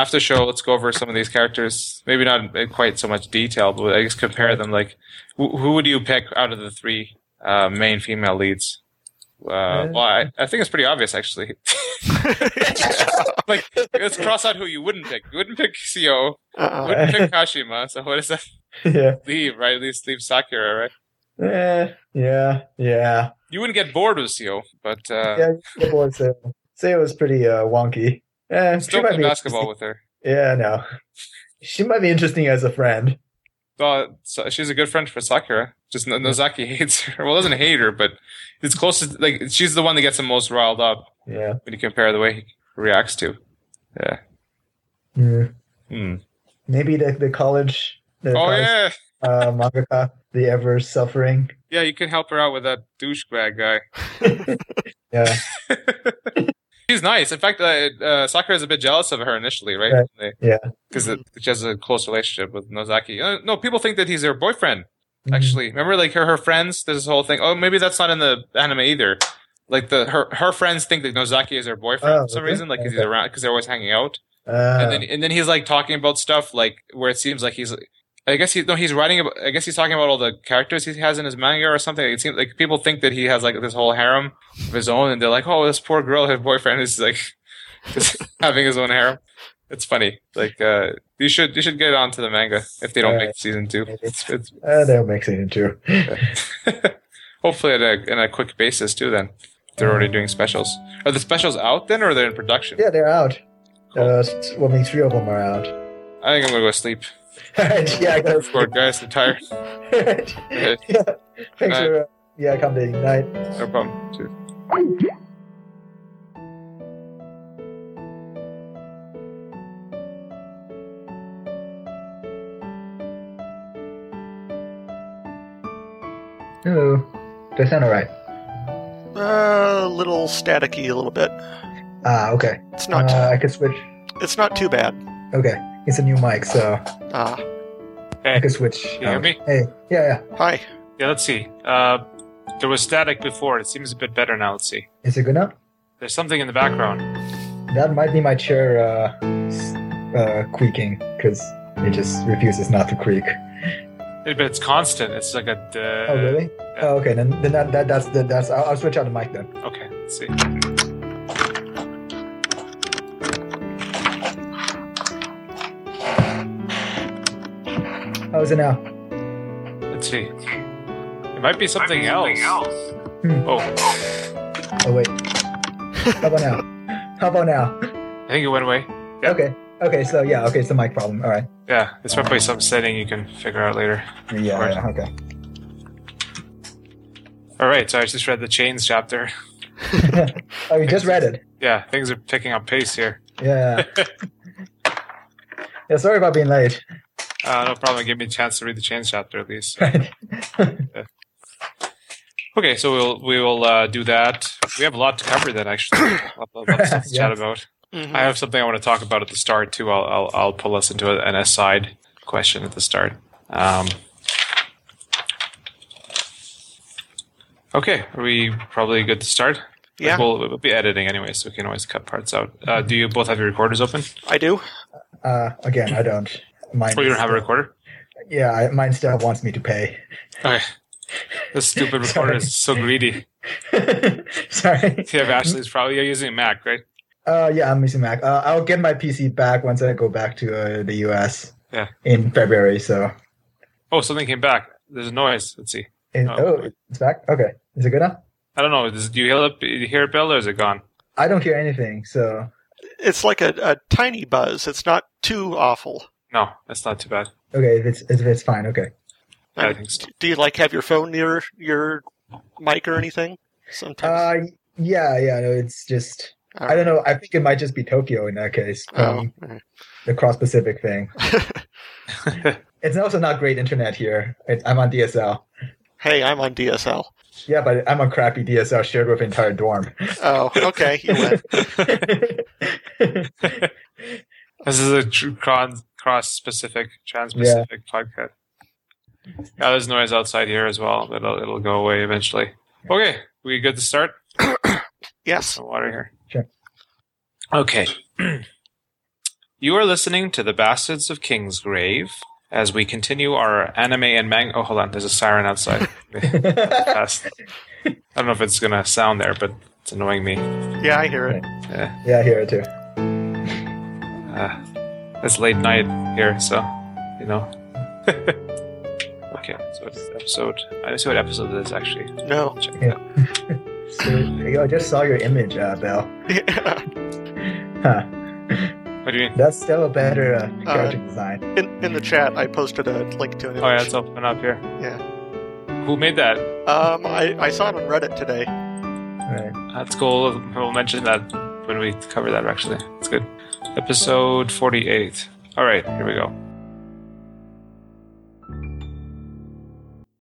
Speaker 1: After show, let's go over some of these characters. Maybe not in quite so much detail, but I guess compare them. Like, who, who would you pick out of the three uh, main female leads? Uh, well, I, I think it's pretty obvious, actually. like, let's cross out who you wouldn't pick. You wouldn't pick Seo.
Speaker 3: Uh-uh.
Speaker 1: Wouldn't pick Kashima. So what is that
Speaker 2: yeah.
Speaker 1: leave? Right? At least leave Sakura, right?
Speaker 2: Yeah, yeah, yeah.
Speaker 1: You wouldn't get bored with Seo, but uh,
Speaker 2: yeah, boy said, say it was pretty uh, wonky. Eh, she
Speaker 1: still
Speaker 2: might
Speaker 1: play
Speaker 2: be
Speaker 1: basketball with her.
Speaker 2: Yeah, no. She might be interesting as a friend.
Speaker 1: Well, so she's a good friend for Sakura. Just No- Nozaki hates her. Well, doesn't hate her, but it's closest. Like she's the one that gets the most riled up
Speaker 2: Yeah.
Speaker 1: when you compare the way he reacts to. Yeah.
Speaker 2: Mm.
Speaker 1: Hmm.
Speaker 2: Maybe the, the college, the
Speaker 1: Oh
Speaker 2: college
Speaker 1: yeah,
Speaker 2: uh, mangaka, the ever suffering.
Speaker 1: yeah. You can help her out with that douchebag guy.
Speaker 2: Yeah.
Speaker 1: He's nice. In fact, uh, uh, Sakura is a bit jealous of her initially, right?
Speaker 2: Right. Yeah.
Speaker 1: Because she has a close relationship with Nozaki. Uh, no, people think that he's her boyfriend.
Speaker 2: Mhm.
Speaker 1: Actually, remember, like her her friends. There's this whole thing. Oh, maybe that's not in the anime either. Like the her her friends think that Nozaki is her boyfriend
Speaker 2: Oh,
Speaker 1: for some
Speaker 2: okay.
Speaker 1: reason. Like 'cause he's
Speaker 2: Okay.
Speaker 1: around because they're always hanging out.
Speaker 2: Uh,
Speaker 1: and then and then he's like talking about stuff like where it seems like he's I guess he no, he's writing about. I guess he's talking about all the characters he has in his manga or something. It seems like people think that he has like this whole harem of his own, and they're like, "Oh, this poor girl, her boyfriend is like having his own harem." It's funny. Like uh, you should you should get onto the manga if they don't
Speaker 2: Alright.
Speaker 1: make season two. It's, it's
Speaker 2: Uh, they'll make season two.
Speaker 1: hopefully at a, on a quick basis too. Then they're already doing specials. Are the specials out then, or they're in production?
Speaker 2: Yeah, they're out. Uh, well, I mean, three of them are out.
Speaker 1: I think I'm gonna go sleep.
Speaker 2: Yeah, I guess.
Speaker 1: Bored guys, I'm tired.
Speaker 2: Yeah. Thanks
Speaker 1: Night.
Speaker 2: for uh, yeah accommodating. Night.
Speaker 1: no problem. Dude.
Speaker 2: Hello. They sound alright.
Speaker 3: Uh, a little staticky, a little bit.
Speaker 2: Ah, okay.
Speaker 3: It's not.
Speaker 2: Uh, I could switch.
Speaker 3: it's not too bad.
Speaker 2: Okay, it's a new mic, so
Speaker 3: Ah,
Speaker 2: I
Speaker 1: Hey,
Speaker 2: could switch.
Speaker 1: you hear me?
Speaker 2: Hey, yeah, yeah.
Speaker 3: hi.
Speaker 1: Yeah, let's see. Uh, there was static before. It seems a bit better now. Let's see.
Speaker 2: Is it good now?
Speaker 1: There's something in the background.
Speaker 2: That might be my chair uh, uh, creaking because it just refuses not to creak.
Speaker 1: It- But it's constant. It's like a. Uh,
Speaker 2: oh, really? Oh, okay. Then, then that, that that's the, that's. I'll, I'll switch out the mic then.
Speaker 1: Okay, let's see.
Speaker 2: How is it now?
Speaker 1: Let's see. It might be something, else.
Speaker 2: Hmm.
Speaker 1: Oh,
Speaker 2: Oh wait. How about now? How about now?
Speaker 1: I think it went away.
Speaker 2: Okay. Okay. So yeah. Okay. It's the mic problem. All right.
Speaker 1: Yeah, it's probably some setting you can figure out later.
Speaker 2: Yeah. Yeah okay.
Speaker 1: All right, so I just read the chains chapter.
Speaker 2: oh, you just read it.
Speaker 1: Yeah, things are picking up pace here.
Speaker 2: Yeah. yeah. Sorry about being late.
Speaker 1: Uh, no problem. Give me a chance to read the chains chapter at least.
Speaker 2: Right.
Speaker 1: Okay, so we'll we will uh, do that. We have a lot to cover then. Actually, a lot a lot of stuff to
Speaker 2: Yeah.
Speaker 1: chat about.
Speaker 3: Mhm.
Speaker 1: I have something I want to talk about at the start too. I'll I'll, I'll pull us into a, an aside question at the start. Um, okay, are we probably good to start?
Speaker 3: Yeah,
Speaker 1: We'll, we'll be editing anyway, so we can always cut parts out. Uh, do you both have your recorders open?
Speaker 3: I do.
Speaker 2: uh, again, I don't. Mine.
Speaker 1: Oh, you don't have a recorder?
Speaker 2: Yeah, I, mine still wants me to pay.
Speaker 1: Okay. This stupid recorder is so greedy.
Speaker 2: Sorry.
Speaker 1: Yeah, have Ashley's probably you're using a Mac, right?
Speaker 2: Uh, yeah, I'm using Mac. Uh, I'll get my PC back once I go back to uh, the US.
Speaker 1: Yeah.
Speaker 2: In February, so.
Speaker 1: Oh, something came back. There's a noise. Let's see.
Speaker 2: In,
Speaker 1: Oh.
Speaker 2: oh, it's back. Okay, is it good now?
Speaker 1: I don't know. Does, do you hear it? Do you hear it, Bill, or is it gone?
Speaker 2: I don't hear anything. So
Speaker 3: It's like a, a tiny buzz. It's not too awful.
Speaker 1: No, that's not too bad.
Speaker 2: okay, if it's if it's fine, okay.
Speaker 1: I
Speaker 3: Uh,
Speaker 1: think so.
Speaker 3: Do you like have your phone near your mic or anything? Sometimes.
Speaker 2: Uh, yeah, yeah. No, it's just I don't know. I think it might just be Tokyo in that case.
Speaker 3: Oh,
Speaker 2: Um, the cross Pacific thing. It's also not great internet here. I'm on DSL.
Speaker 3: hey, I'm on DSL.
Speaker 2: Yeah, but I'm on crappy DSL shared with the entire dorm.
Speaker 3: Oh, okay. You win.
Speaker 1: This is a true cross cross specific, trans-Pacific specific podcast. Yeah, there's noise outside here as well, but it'll, it'll go away eventually. Okay, we good to start?
Speaker 3: Yes.
Speaker 1: Some water here.
Speaker 2: Sure.
Speaker 1: Okay. you are listening to the Bastards of Kingsgrave as we continue our anime and manga. Oh, hold on. There's a siren outside. I don't know if it's going to sound there, but it's annoying me.
Speaker 3: Yeah, I hear it.
Speaker 1: Yeah.
Speaker 2: yeah, I hear it too.
Speaker 1: Uh, it's late night here, so, you know. okay, so it's episode. I don't see what episode it is, actually.
Speaker 3: No.
Speaker 1: Check
Speaker 2: Yeah.
Speaker 1: that.
Speaker 2: So, yo, I just saw your image, uh, Bell.
Speaker 3: Yeah.
Speaker 2: Huh.
Speaker 1: What do you mean?
Speaker 2: That's still a better uh, character design.
Speaker 3: In in the chat, I posted a link to an image.
Speaker 1: Oh, yeah, it's open up here.
Speaker 3: Yeah.
Speaker 1: Who made that?
Speaker 3: Um, I, I saw it on Reddit today.
Speaker 2: Right.
Speaker 1: That's cool. We'll mention that when we cover that, actually. It's good. Episode 48. All right, here we go.